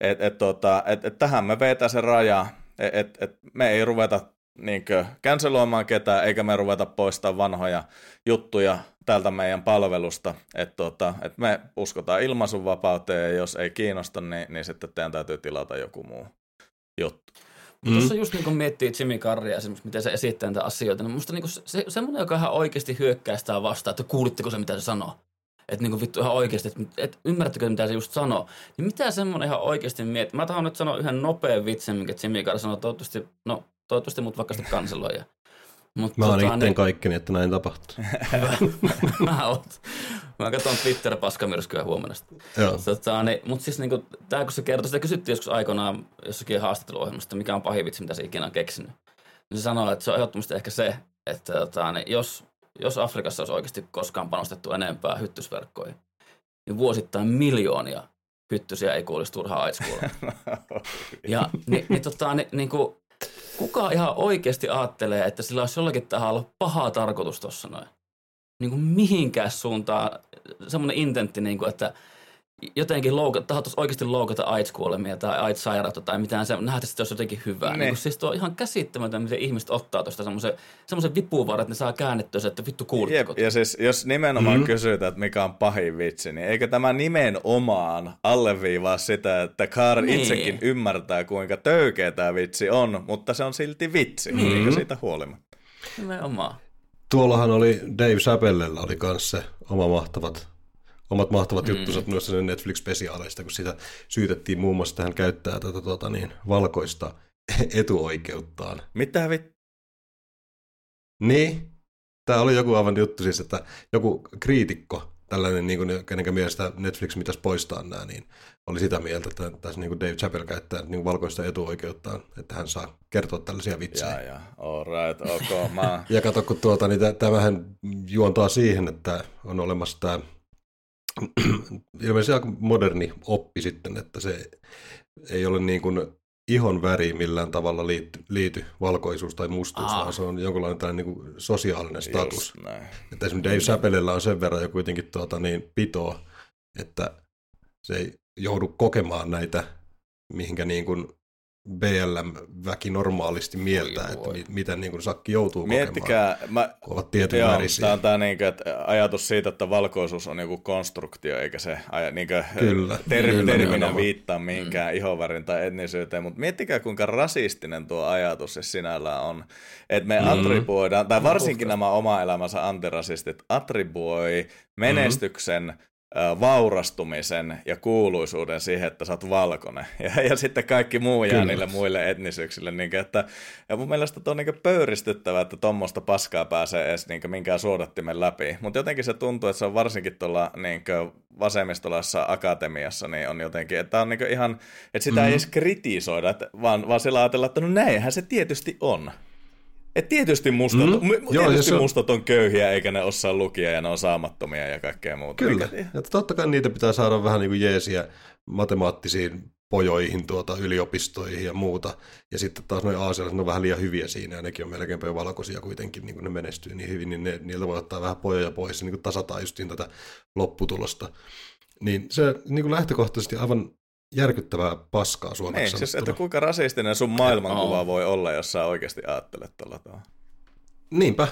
että et, tota, et, et tähän me vetää se raja, että et, et me ei ruveta niinkö canceloimaan ketään, eikä me ruveta poistaa vanhoja juttuja täältä meidän palvelusta. Että tota, et me uskotaan ilmaisunvapauteen ja jos ei kiinnosta, niin, niin sitten teidän täytyy tilata joku muu juttu. Mm. Tuossa just niin kun miettii Jimmy Carreya esimerkiksi, miten se esittää näitä asioita, niin musta niin se, se, semmoinen, joka ihan oikeasti hyökkää sitä vastaan, että kuulitteko se, mitä se sanoo? Että niin vittu ihan oikeasti, että, että ymmärrättekö, mitä se just sanoo? Niin mitä semmoinen ihan oikeasti miettii? Mä tahan nyt sanoa yhden nopean vitsin, minkä Jimmy Carrey sanoo, toivottavasti, no toivottavasti mut vaikka sitten kanseloja. Mut Mä oon tota, itteen kaikkeni, että näin tapahtuu. mä, oot. mä katson Twitter-paskamyrskyä huomenna. Joo. Tota, niin, mutta siis niinku, tää kun se kertoi, sitä kysyttiin joskus aikoinaan jossakin haastatteluohjelmasta, mikä on pahin vitsi, mitä se ikinä on keksinyt. Niin se sanoi, että se on ehdottomasti ehkä se, että tota, niin jos, jos Afrikassa olisi oikeasti koskaan panostettu enempää hyttysverkkoihin, niin vuosittain miljoonia hyttysiä ei kuolisi turhaa aidskuolemaan. Ja niin, niin, tota, niin, niin kuin, kuka ihan oikeasti ajattelee, että sillä olisi jollakin tahalla paha tarkoitus tuossa noin? Niin kuin mihinkään suuntaan semmoinen intentti, niin kuin, että jotenkin loukata, tahtoisi oikeasti loukata AIDS-kuolemia tai AIDS-sairautta tai mitään, se nähtäisi, että se olisi jotenkin hyvää. Niin. Ne. Niin kuin, siis tuo on ihan käsittämätön, miten ihmiset ottaa tuosta semmoisen, semmoisen vipuvaran, että ne saa käännettyä se, että vittu kuulitteko. Jep, ja siis jos nimenomaan mm. kysytään, että mikä on pahin vitsi, niin eikö tämä nimenomaan alleviivaa sitä, että Kaar Niin. itsekin ymmärtää, kuinka töykeä tämä vitsi on, mutta se on silti vitsi, Niin. eikä siitä huolimatta. Nimenomaan. Tuollahan oli Dave Chappellella oli kanssa se oma mahtavat, omat mahtavat mm. juttunsa noissa Netflix-spesiaaleista, kun sitä syytettiin muun muassa, että hän käyttää tätä tuota, niin, valkoista etuoikeuttaan. Mitä vittu? Niin, Tämä oli joku aivan juttu siis, että joku kriitikko, tällainen, niin kuin, kenen mielestä Netflix mitäs poistaa nämä, niin oli sitä mieltä, että tässä niin kuin Dave Chappelle käyttää niin kuin valkoista etuoikeuttaan, että hän saa kertoa tällaisia vitsejä. Ja, ja, all right, ok, mä... ja kato, kun tuota, niin tämähän juontaa siihen, että on olemassa tämä ilmeisesti aika moderni oppi sitten, että se ei ole niin kuin ihon väri millään tavalla liity, liity valkoisuus tai mustuus, Aa. vaan se on jonkinlainen tällainen niin kuin sosiaalinen status. Että esimerkiksi Dave Chappellella on sen verran jo kuitenkin tuota, niin pitoa, että se ei joudu kokemaan näitä, mihinkä niin kuin BLM-väki normaalisti mieltää, että mi- mitä niin kuin Sakki joutuu Miettikää, kokemaan, mä, kun ovat tietyn joo, värisiä. Tämä on tämä niin kuin, että ajatus siitä, että valkoisuus on joku konstruktio, eikä se niin kuin, kyllä, ter- kyllä, terminä viittaa mihinkään mm. ihovärin tai etnisyyteen, mutta miettikää kuinka rasistinen tuo ajatus se sinällään on, että me mm. attribuoidaan, tai varsinkin nämä oma elämänsä antirasistit attribuoi menestyksen mm vaurastumisen ja kuuluisuuden siihen, että sä oot valkoinen. Ja, ja sitten kaikki muu jää Kyllä. niille muille etnisyyksille. Niin kuin, että, ja mun mielestä on niin pöyristyttävää, että tuommoista paskaa pääsee edes niin minkään suodattimen läpi. Mutta jotenkin se tuntuu, että se on varsinkin tuolla niin vasemmistolaisessa akatemiassa, niin on jotenkin, että on niin ihan, että sitä mm-hmm. ei edes kritisoida, että, vaan, vaan sillä ajatella, että no näinhän se tietysti on. Et tietysti mustat, mm. tietysti Joo, on... mustat on köyhiä, eikä ne osaa lukia ja ne on saamattomia ja kaikkea muuta. Kyllä, ja totta kai niitä pitää saada vähän niin kuin jeesiä matemaattisiin pojoihin, tuota, yliopistoihin ja muuta. Ja sitten taas noin aasialaiset ne on vähän liian hyviä siinä, ja nekin on melkein jo valkoisia kuitenkin, niin kun ne menestyy niin hyvin, niin ne, niiltä voi ottaa vähän pojoja pois ja niin tasataan justiin tätä lopputulosta. Niin se niin kuin lähtökohtaisesti aivan järkyttävää paskaa suomeksi niin, siis, että kuinka rasistinen sun maailmankuva voi olla, jos sä oikeasti ajattelet tuolla tavalla. Niinpä.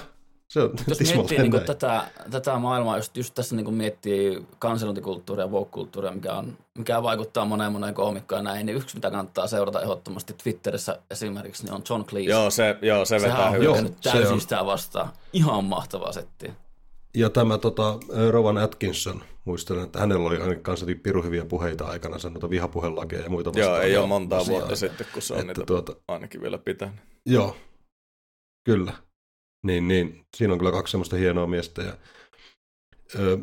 Se on jos miettii niin tätä, tätä maailmaa, just, just tässä niin miettii kanselointikulttuuria ja woke-kulttuuria, mikä, on, mikä vaikuttaa moneen moneen koomikkoon näin, niin yksi mitä kannattaa seurata ehdottomasti Twitterissä esimerkiksi, niin on John Cleese. Joo, se, joo, se vetää hyvin. Sehän on täysin sitä vastaan. Ihan mahtavaa settiä. Ja tämä tota, Rowan Atkinson, muistelen, että hänellä oli ainakin kanssa piru hyviä puheita aikana, sanotaan vihapuhelakeja ja muita vastaan. Joo, ei ole montaa asiaa. vuotta sitten, kun se on että niitä tuota, ainakin vielä pitänyt. Joo, kyllä. Niin, niin, siinä on kyllä kaksi semmoista hienoa miestä. Ja, ö,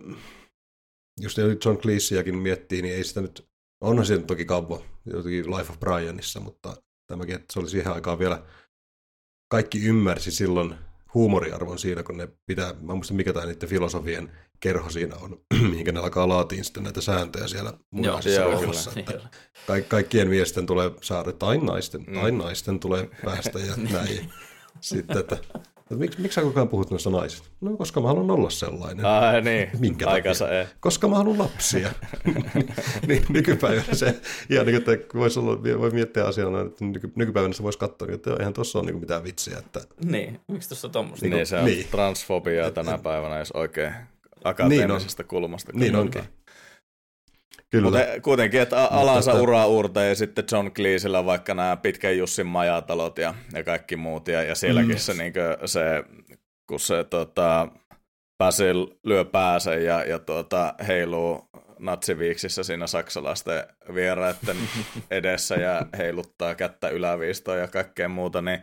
just John Cleeseäkin miettii, niin ei sitä nyt, onhan se toki kauan, jotenkin Life of Brianissa, mutta tämäkin, että se oli siihen aikaan vielä, kaikki ymmärsi silloin huumoriarvon siinä, kun ne pitää, mä muistan mikä tämä niiden filosofien kerho siinä on, mihinkä ne alkaa laatiin sitten näitä sääntöjä siellä munaisessa roolissa. Että ka- kaikkien miesten tulee saada, tai naisten, mm. tai naisten tulee päästä ja näin. Sitten, että Miksi, miksi sä koko puhut noista naisista? No, koska mä haluan olla sellainen. Ah, niin. Minkä Aikansa ei. Koska mä haluan lapsia. niin, nykypäivänä se, ja niin, että voisi olla, voi miettiä asiana, että nyky, nykypäivänä se voisi katsoa, että eihän tuossa ole niin mitään vitsiä. Että... Niin, miksi tuossa on tuommoista? Niin, niin, se on niin. transfobiaa tänä päivänä, jos oikein akateemisesta niin kulmasta. Niin onkin. Kyllä. Mutta kuitenkin, että alansa Mutta, uraa uurta ja sitten John Cleesellä vaikka nämä pitkän Jussin majatalot ja, ja kaikki muut. Ja, ja sielläkin mm. se, niin se, kun se tota, Basil lyö päänsä ja, ja tuota, heiluu natsiviiksissä siinä saksalaisten vieraiden edessä ja heiluttaa kättä yläviistoon ja kaikkea muuta, niin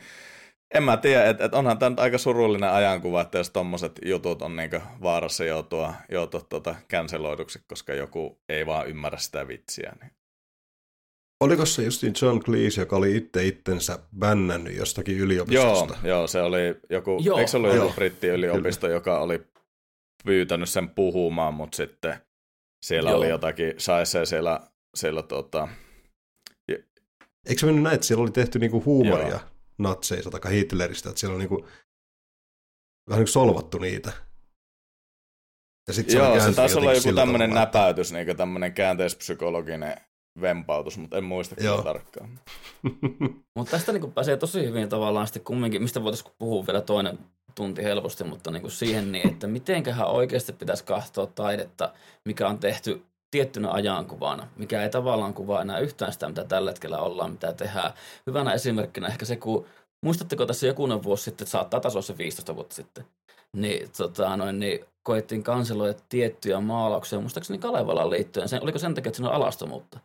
en mä tiedä, että et onhan tämä aika surullinen ajankuva, että jos tommoset jutut on niinku vaarassa joutua, joutua tuota canceloiduksi, koska joku ei vaan ymmärrä sitä vitsiä. Niin. Oliko se justiin John Cleese, joka oli itse itsensä bännännyt jostakin yliopistosta? Joo, joo se oli joku, joo, eikö se ollut joku brittiyliopisto, kyllä. joka oli pyytänyt sen puhumaan, mutta sitten siellä joo. oli jotakin saisee siellä, siellä tota... Eikö se mennyt näin, että siellä oli tehty niinku huumoria? Joo natseista tai Hitleristä, että siellä on niinku, vähän niin kuin solvattu niitä. Ja sit Joo, se taisi olla joku tämmöinen näpäytys, niin tämmöinen käänteispsykologinen vempautus, mutta en muista kyllä tarkkaan. mutta tästä niin pääsee tosi hyvin tavallaan sitten kumminkin, mistä voitaisiin puhua vielä toinen tunti helposti, mutta niin kuin siihen niin, että mitenköhän oikeasti pitäisi katsoa taidetta, mikä on tehty tiettynä ajankuvana, mikä ei tavallaan kuvaa enää yhtään sitä, mitä tällä hetkellä ollaan, mitä tehdään. Hyvänä esimerkkinä ehkä se, kun muistatteko tässä jokunen vuosi sitten, saattaa tasoa se 15 vuotta sitten, niin, tota, noin, niin koettiin kanseloida tiettyjä maalauksia, muistaakseni Kalevalan liittyen. Sen, oliko sen takia, että siinä on alastomuutta?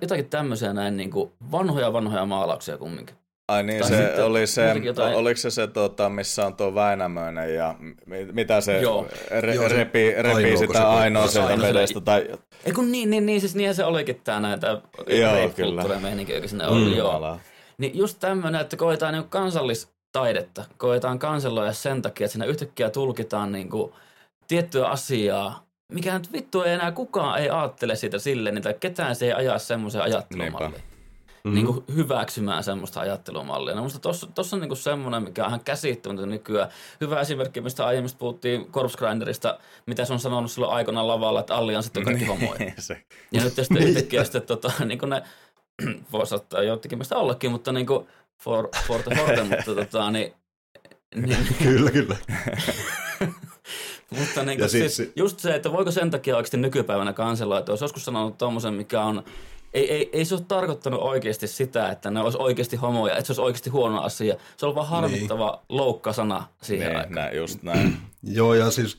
Jotakin tämmöisiä näin niin kuin vanhoja vanhoja maalauksia kumminkin. Ai niin, Tai se sitten oli se, jotain- oliko se se, tota, missä on tuo Väinämöinen ja mi- mitä se Joo. re, Joo, se repi, repi Ainoako se sitä ainoa sieltä vedestä. Tai, Ei kun niin, niin, niin, siis niinhän se olikin tää näitä meininki, joka sinne oli, Mm. joo. Niin just tämmönen, että koetaan niin kansallistaidetta, koetaan kanseloja sen takia, että siinä yhtäkkiä tulkitaan niin kuin tiettyä asiaa, mikä nyt vittu ei enää kukaan ei ajattele siitä silleen, niin tai ketään se ei ajaa semmoisen ajattelumalliin. Mhm. Niin kuin hyväksymään semmoista ajattelumallia. No musta tossa, tossa on niin kuin semmoinen, mikä on ihan käsittämätöntä nykyään. Hyvä esimerkki, mistä aiemmin puhuttiin Corpse Grinderista, mitä se on sanonut silloin aikana lavalla, että allianssit on kaikki homoja. se. Ja nyt sitten yhtäkkiä sitten tota, niin kuin ne, voisi ottaa joitakin mistä ollakin, mutta niin kuin for, for the forte, mutta tota, niin, niin, Kyllä, kyllä. mutta niin sit- siis, just se, että voiko sen takia oikeasti nykypäivänä kansella, että olisi joskus sanonut tommosen, mikä on, ei, ei, ei se ole tarkoittanut oikeasti sitä, että ne olisi oikeasti homoja, että se olisi oikeasti huono asia. Se on vaan harmittava niin. loukkasana siihen Niin, aikaan. näin, just näin. Joo, ja siis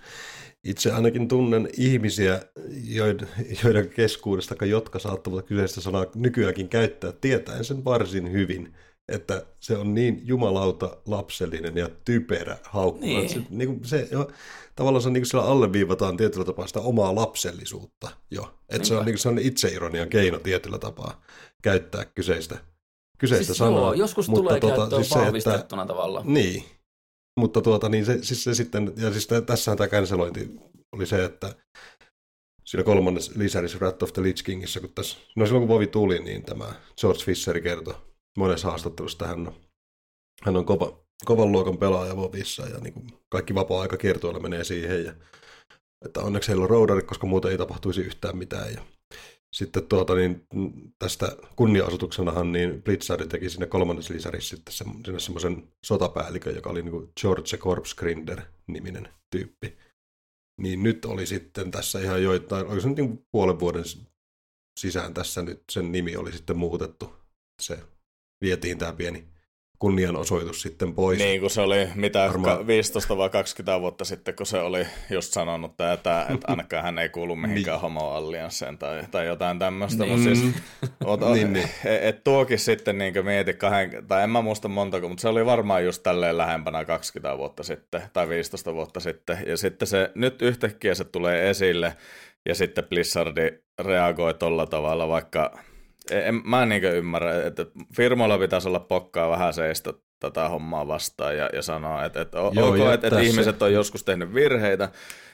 itse ainakin tunnen ihmisiä, joiden, joiden keskuudesta, jotka saattavat kyseistä sanaa nykyäänkin käyttää, tietäen sen varsin hyvin, että se on niin jumalauta lapsellinen ja typerä haukku. Niin. että Se, niin kuin se jo, tavallaan se on niin kuin siellä alleviivataan tietyllä tapaa sitä omaa lapsellisuutta jo. Että se on, niin kuin, se on itseironian keino tietyllä tapaa käyttää kyseistä, kyseistä Siis sanaa. joo, joskus mutta tulee tota, käyttöön siis se, että- vahvistettuna tavallaan. niin, mutta tuota, niin se, siis se sitten, ja siis tä- tässähän tämä cancelointi oli se, että siinä kolmannessa lisärissä Wrath of the Lich Kingissä, kun tässä, no silloin kun Vovi tuli, niin tämä George Fisher kertoi monessa haastattelussa, että hän on, kova, kovan luokan pelaaja Vovissa ja niin kuin kaikki vapaa-aika kiertoilla menee siihen ja että onneksi heillä on roudari, koska muuten ei tapahtuisi yhtään mitään ja sitten tuota, niin tästä kunnia-asutuksenahan niin Blitzard teki sinne kolmannessa lisärissä sitten se, sinne semmoisen sotapäällikön, joka oli niin kuin George Corps Grinder niminen tyyppi. Niin nyt oli sitten tässä ihan joitain, oliko se nyt niin puolen vuoden sisään tässä nyt sen nimi oli sitten muutettu. Se vietiin tämä pieni kunnianosoitus sitten pois. Niin kuin se oli mitä Varmaan- ka- 15 vai 20 vuotta sitten, kun se oli just sanonut tätä, että ainakaan hän ei kuulu mihinkään Niin. homoalliansseen tai, tai jotain tämmöistä. Niin. Mutta siis, ot, ot, Niin, niin. Et, et tuokin sitten niin mieti kahden, tai en mä muista montako, mutta se oli varmaan just tälleen lähempänä 20 vuotta sitten tai 15 vuotta sitten. Ja sitten se, nyt yhtäkkiä se tulee esille ja sitten Blizzardi reagoi tolla tavalla, vaikka en, mä en niin ymmärrä, että firmoilla pitäisi olla pokkaa vähän seistä tätä hommaa vastaan ja, ja sanoa, että, että Joo, ok, että, että ihmiset on joskus tehnyt virheitä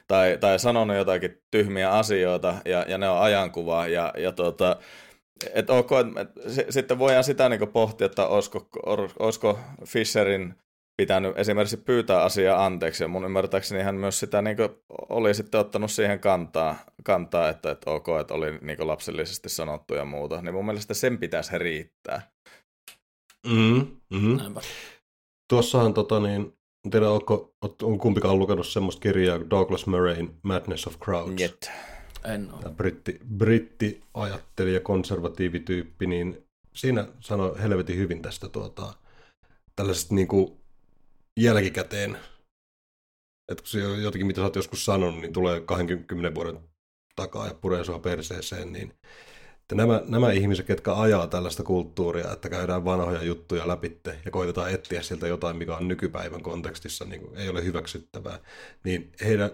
tai, tai sanonut jotakin tyhmiä asioita ja, ja ne on ajankuvaa ja, ja tota, että ok, että, sitten voidaan sitä niin pohtia, että olisiko, olisiko Fisherin pitänyt esimerkiksi pyytää asiaa anteeksi, ja mun ymmärtääkseni hän myös sitä niin oli sitten ottanut siihen kantaa, kantaa että, että ok, että oli niin lapsellisesti sanottu ja muuta, niin mun mielestä sen pitäisi riittää. Mm, mm. Näinpä. Tuossahan tota niin, en tiedä, onko, on kumpikaan lukenut semmoista kirjaa kuin Douglas Murrayn Madness of Crowds. Jet. En ole. Tämä britti, brittiajattelija, konservatiivityyppi, niin siinä sanoi helvetin hyvin tästä tuota, tällaisesta niin kuin jälkikäteen, että kun se on jotakin, mitä sä oot joskus sanonut, niin tulee 20 vuoden takaa ja puree sua perseeseen, niin että nämä, nämä ihmiset, ketkä ajaa tällaista kulttuuria, että käydään vanhoja juttuja läpitte ja koitetaan etsiä sieltä jotain, mikä on nykypäivän kontekstissa, niin kuin ei ole hyväksyttävää, niin heidän,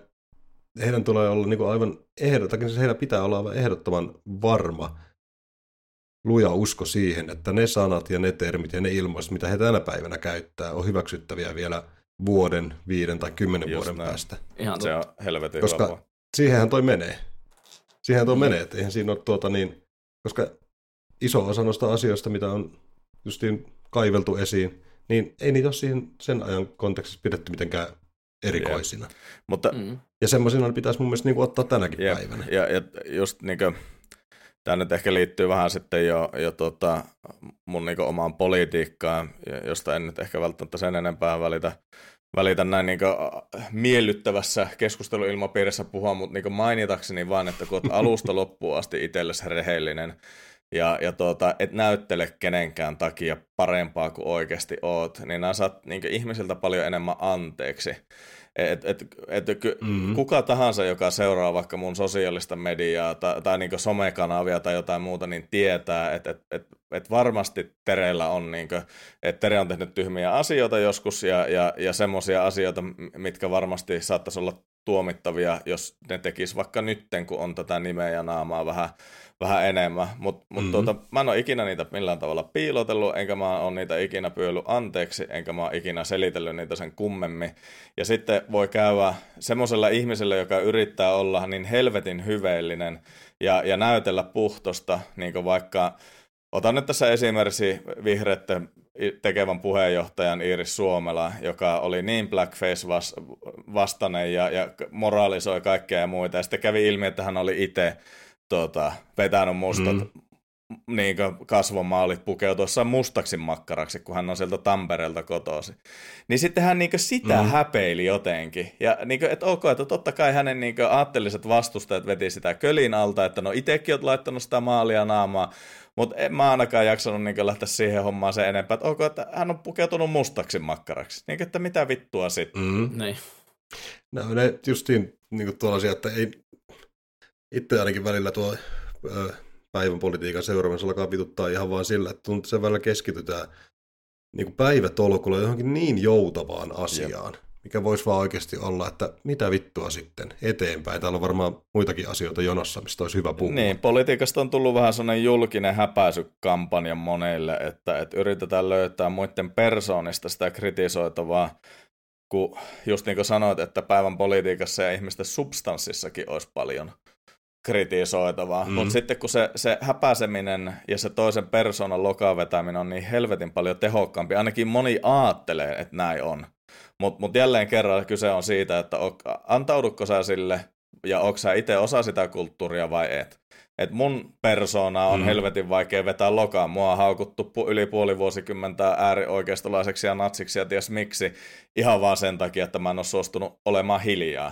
heidän tulee olla niin kuin aivan ehdotakin, siis heidän pitää olla aivan ehdottoman varma, luja usko siihen, että ne sanat ja ne termit ja ne ilmaiset, mitä he tänä päivänä käyttää, on hyväksyttäviä vielä vuoden, viiden tai kymmenen Just vuoden näin. päästä. Ihan Se on helvetin Koska- hyvä. Siihenhän toi menee. Siihenhän toi Mm. menee, että eihän siinä ole tuota niin, koska iso osa noista asioista, mitä on justiin kaiveltu esiin, niin ei niitä ole siihen sen ajan kontekstissa pidetty mitenkään erikoisina. Mutta Mm. Ja semmoisina pitäisi mun mielestä niin kuin ottaa tänäkin Jep, päivänä. Ja, ja just niin kuin, tämä nyt ehkä liittyy vähän sitten jo, jo tota, mun niin omaan politiikkaan, josta en nyt ehkä välttämättä sen enempää välitä, välitä näin niin miellyttävässä keskusteluilmapiirissä puhua, mutta niin mainitakseni vaan, että kun alusta loppuun asti itsellesi rehellinen, ja, ja tuota, et näyttele kenenkään takia parempaa kuin oikeasti oot, niin nämä saat niin ihmisiltä paljon enemmän anteeksi. Et, et, et, mm-hmm. Kuka tahansa, joka seuraa vaikka mun sosiaalista mediaa tai, tai niin somekanavia tai jotain muuta, niin tietää, että et, et, et varmasti Tereillä on, niin kuin, että Tere on tehnyt tyhmiä asioita joskus ja, ja, ja semmoisia asioita, mitkä varmasti saattaisi olla tuomittavia, jos ne tekis vaikka nytten, kun on tätä nimeä ja naamaa vähän, vähän enemmän. Mutta mut mm-hmm. tuota, mä en ole ikinä niitä millään tavalla piilotellut, enkä mä ole niitä ikinä pyöllyt anteeksi, enkä mä ole ikinä selitellyt niitä sen kummemmin. Ja sitten voi käydä semmoisella ihmisellä, joka yrittää olla niin helvetin hyveellinen ja, ja näytellä puhtosta, niin kuin vaikka Otan nyt tässä esimerkiksi vihreitten tekevän puheenjohtajan Iiris Suomela, joka oli niin blackface vastainen ja, ja moraalisoi kaikkea ja muita. Ja sitten kävi ilmi, että hän oli itse tota, vetänyt mustat mm. niin kasvomaalit pukeutuessaan mustaksi makkaraksi, kun hän on sieltä Tampereelta kotoisin. Niin sitten hän niin sitä mm. häpeili jotenkin. Ja niin kuin, että ok, että totta kai hänen niin aatteelliset vastustajat veti sitä kölin alta, että no itsekin olet laittanut sitä maalia naamaa, mutta en mä ainakaan jaksanut niin lähteä siihen hommaan sen enempää, että ok, että hän on pukeutunut mustaksi makkaraksi. Niin, että mitä vittua sitten. Mm. Niin. No ne justiin niin tuollaisia, että ei, itse ainakin välillä tuo ö, päivän politiikan seuraamassa alkaa vituttaa ihan vaan sillä, että tuntuu, että sen välillä keskitytään niin kuin päivätolkulla johonkin niin joutavaan asiaan. Jep mikä voisi vaan oikeasti olla, että mitä vittua sitten eteenpäin. Täällä on varmaan muitakin asioita jonossa, mistä olisi hyvä puhua. Niin, politiikasta on tullut vähän sellainen julkinen häpäisykampanja monille, että, että yritetään löytää muiden persoonista sitä kritisoitavaa, kun just niin kuin sanoit, että päivän politiikassa ja ihmisten substanssissakin olisi paljon kritisoitavaa. Mm. Mutta sitten kun se, se häpäiseminen ja se toisen persoonan lokaan vetäminen on niin helvetin paljon tehokkaampi, ainakin moni aattelee, että näin on. Mutta mut jälleen kerran kyse on siitä, että antaudutko sä sille ja onko sä itse osa sitä kulttuuria vai et. Et mun persona on mm. helvetin vaikea vetää lokaan. Mua on haukuttu yli puoli vuosikymmentä äärioikeistolaiseksi ja natsiksi ja ties miksi. Ihan vaan sen takia, että mä en ole suostunut olemaan hiljaa.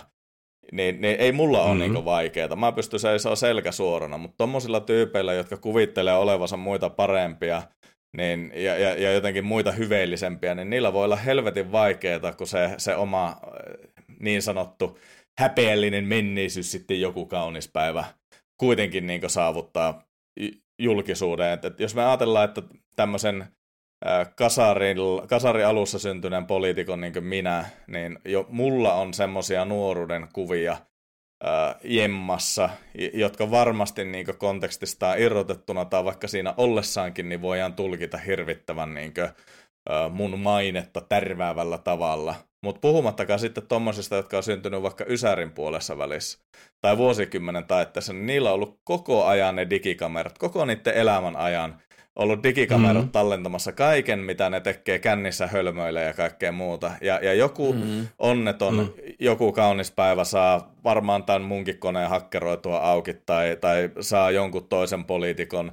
Niin, niin ei mulla ole mm-hmm. niinku vaikeaa. Mä pystyn seisomaan selkä suorana, mutta tommosilla tyypeillä, jotka kuvittelee olevansa muita parempia, niin, ja, ja, ja jotenkin muita hyveellisempiä, niin niillä voi olla helvetin vaikeaa, kun se, se oma äh, niin sanottu häpeällinen menneisyys sitten joku kaunis päivä kuitenkin niin saavuttaa julkisuuden. Et, et jos me ajatellaan, että tämmöisen kasarin, alussa syntyneen poliitikon niin kuin minä, niin jo mulla on semmoisia nuoruuden kuvia – äh, jemmassa, jotka varmasti niin kontekstistaan irrotettuna tai vaikka siinä ollessaankin, niin voidaan tulkita hirvittävän niin kuin, äh, mun mainetta tärväävällä tavalla. Mutta puhumattakaan sitten tommosista, jotka on syntynyt vaikka Ysärin puolessa välissä tai vuosikymmenen taitteessa, niin niillä on ollut koko ajan ne digikamerat, koko niiden elämän ajan ollut digikamerat mm-hmm. tallentamassa kaiken, mitä ne tekee kännissä hölmöille ja kaikkea muuta. Ja, ja joku mm-hmm. onneton, mm-hmm. joku kaunis päivä saa varmaan tämän munkin koneen hakkeroitua auki tai, tai saa jonkun toisen poliitikon,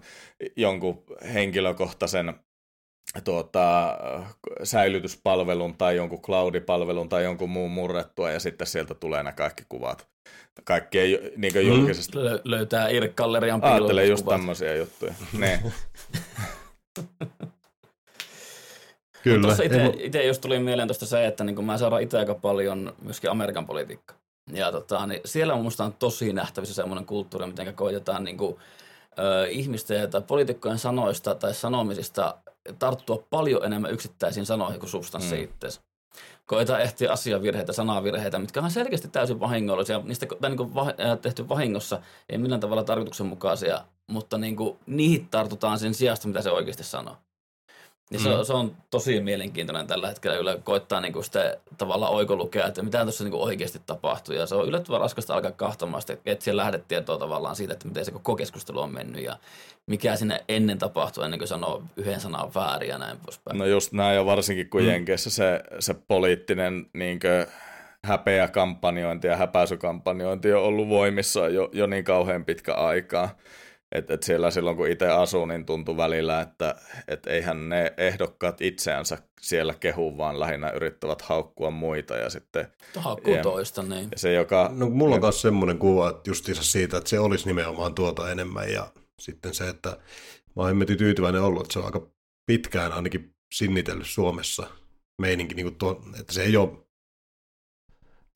jonkun henkilökohtaisen tuota, säilytyspalvelun tai jonkun cloudipalvelun tai jonkun muun murrettua ja sitten sieltä tulee nämä kaikki kuvat. Kaikkea niin mm. julkisesti. Lö- löytää Irk-gallerian Ajattele just tämmöisiä juttuja. ne. Kyllä. Itse just tuli mieleen tuosta se, että niin mä seuraan itse aika paljon myöskin Amerikan politiikkaa. Ja tota, niin siellä on musta on tosi nähtävissä semmoinen kulttuuri, miten koitetaan niin kuin, ö, ihmisten tai poliitikkojen sanoista tai sanomisista tarttua paljon enemmän yksittäisiin sanoihin kuin substanssiin mm. itseensä. Koetaan ehtiä asiavirheitä, sanavirheitä, mitkä on selkeästi täysin vahingollisia. Niistä tai niin kuin va- tehty vahingossa, ei millään tavalla tarkoituksenmukaisia, mutta niin kuin, niihin tartutaan sen sijasta, mitä se oikeasti sanoo. Ja se, mm. se on tosi mielenkiintoinen tällä hetkellä yle koittaa niinku sitä tavallaan oikolukea, että mitä tuossa niinku oikeasti tapahtuu. Ja se on yllättävän raskasta alkaa kahtamaan sitä, että siellä lähdetietoa tavallaan siitä, että miten se koko keskustelu on mennyt ja mikä sinne ennen tapahtuu, ennen kuin sanoo yhden sanan väärin ja näin poispäin. No just näin, ja varsinkin kun mm. Jenkeissä se, se poliittinen niinkö, häpeäkampanjointi ja häpäisykampanjointi on ollut voimissa jo, jo niin kauhean pitkä aikaa. Että et siellä silloin kun itse asuu, niin tuntui välillä, että et eihän ne ehdokkaat itseänsä siellä kehu, vaan lähinnä yrittävät haukkua muita ja sitten... Haukkuu ja, toista, niin. Se, joka, no mulla on myös semmoinen kuva että justiinsa siitä, että se olisi nimenomaan tuota enemmän ja sitten se, että mä oon tyytyväinen ollut, että se on aika pitkään ainakin sinnitellyt Suomessa meininki, niin kuin tuo, että se ei ole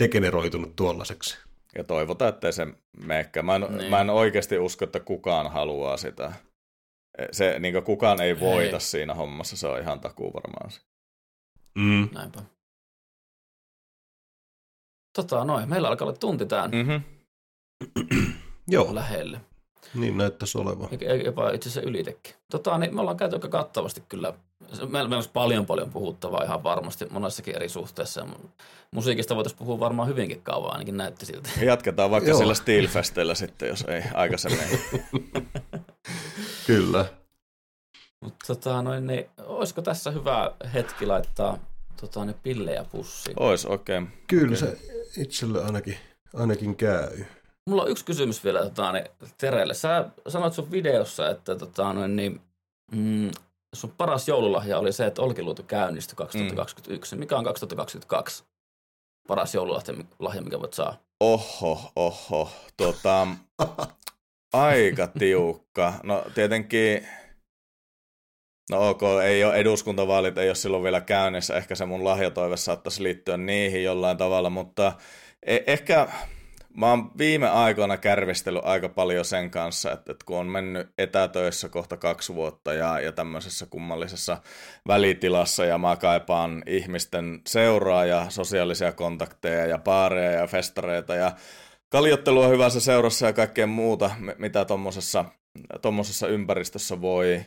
degeneroitunut tuollaiseksi. Ja toivotaan, ettei se meekkä. Mä en, niin. mä en oikeasti usko, että kukaan haluaa sitä. Se, niin kukaan ei voita ei. siinä hommassa, se on ihan takuu varmaan se. Mm. Näinpä. Tota noin, meillä alkaa olla tunti tämän. Mm-hmm. Joo. Lähelle. Niin näyttäisi olevan. Jopa itse asiassa ylitekin. Tota, niin me ollaan käyty aika kattavasti kyllä. Meillä on paljon paljon puhuttavaa ihan varmasti monessakin eri suhteessa. Musiikista voitaisiin puhua varmaan hyvinkin kauan, ainakin näytti siltä. Jatketaan vaikka Joo. sillä Steelfestillä sitten, jos ei aikaisemmin. kyllä. Mutta tota, noin, niin, olisiko tässä hyvä hetki laittaa tota, ne pillejä pussiin? Ois, okei. Okay. Kyllä okay. se itselle ainakin, ainakin käy. Mulla on yksi kysymys vielä tota, niin, Terelle. Sä sanoit sun videossa, että tota, niin, mm, sun paras joululahja oli se, että Olkiluoto käynnistyi 2021. Mm. Mikä on 2022 paras joululahja, mikä voit saa? Oho, oho. Tota, aika tiukka. No tietenkin, no ok, ei ole eduskuntavaalit, ei ole silloin vielä käynnissä. Ehkä se mun lahjatoive saattaisi liittyä niihin jollain tavalla, mutta e- ehkä Mä oon viime aikoina kärvistellyt aika paljon sen kanssa, että, että kun on mennyt etätöissä kohta kaksi vuotta ja, ja tämmöisessä kummallisessa välitilassa ja mä kaipaan ihmisten seuraa ja sosiaalisia kontakteja ja paareja ja festareita ja kaljottelua hyvässä seurassa ja kaikkea muuta, mitä tuommoisessa ympäristössä voi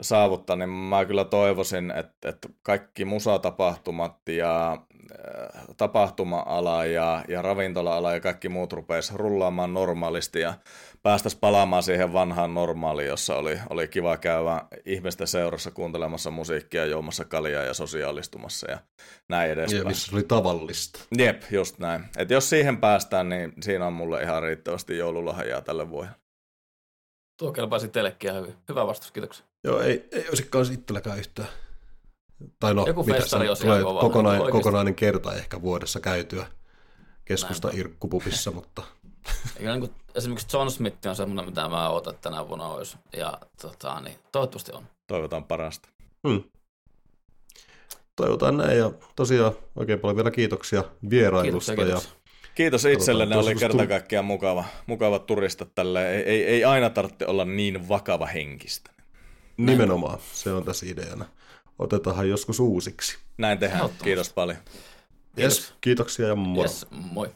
saavuttaa, niin mä kyllä toivoisin, että, että kaikki musatapahtumat ja äh, tapahtuma-ala ja, ja ravintola-ala ja kaikki muut rupeisi rullaamaan normaalisti ja päästäisiin palaamaan siihen vanhaan normaaliin, jossa oli, oli kiva käydä ihmisten seurassa kuuntelemassa musiikkia, juomassa kaljaa ja sosiaalistumassa ja näin edespäin. Ja missä oli tavallista. Jep, just näin. Et jos siihen päästään, niin siinä on mulle ihan riittävästi joululahjaa tälle vuodelle. Tuo kelpaisi teillekin hyvin. Hyvä vastaus, kiitoksia. Joo, ei, ei olisikaan itselläkään yhtään. Tai no, Joku mitä se tulee kokonainen, kokonainen kerta ehkä vuodessa käytyä keskusta Näinpä. irkkupupissa, mutta... Eikä niin kuin, esimerkiksi John Smith on semmoinen, mitä mä odotan, että tänä vuonna olisi. Ja tota, niin, toivottavasti on. Toivotaan parasta. Hmm. Toivotaan näin ja tosiaan oikein paljon vielä kiitoksia vierailusta. Kiitoksia, kiitoksia. Ja Kiitos itsellenne, oli kerta kaikkiaan mukava, mukava turista tälle. Ei, ei, ei aina tarvitse olla niin vakava henkistä. Nimenomaan, se on tässä ideana. Otetaan joskus uusiksi. Näin tehdään, kiitos paljon. Kiitos. Yes, kiitoksia ja moro. Yes, moi.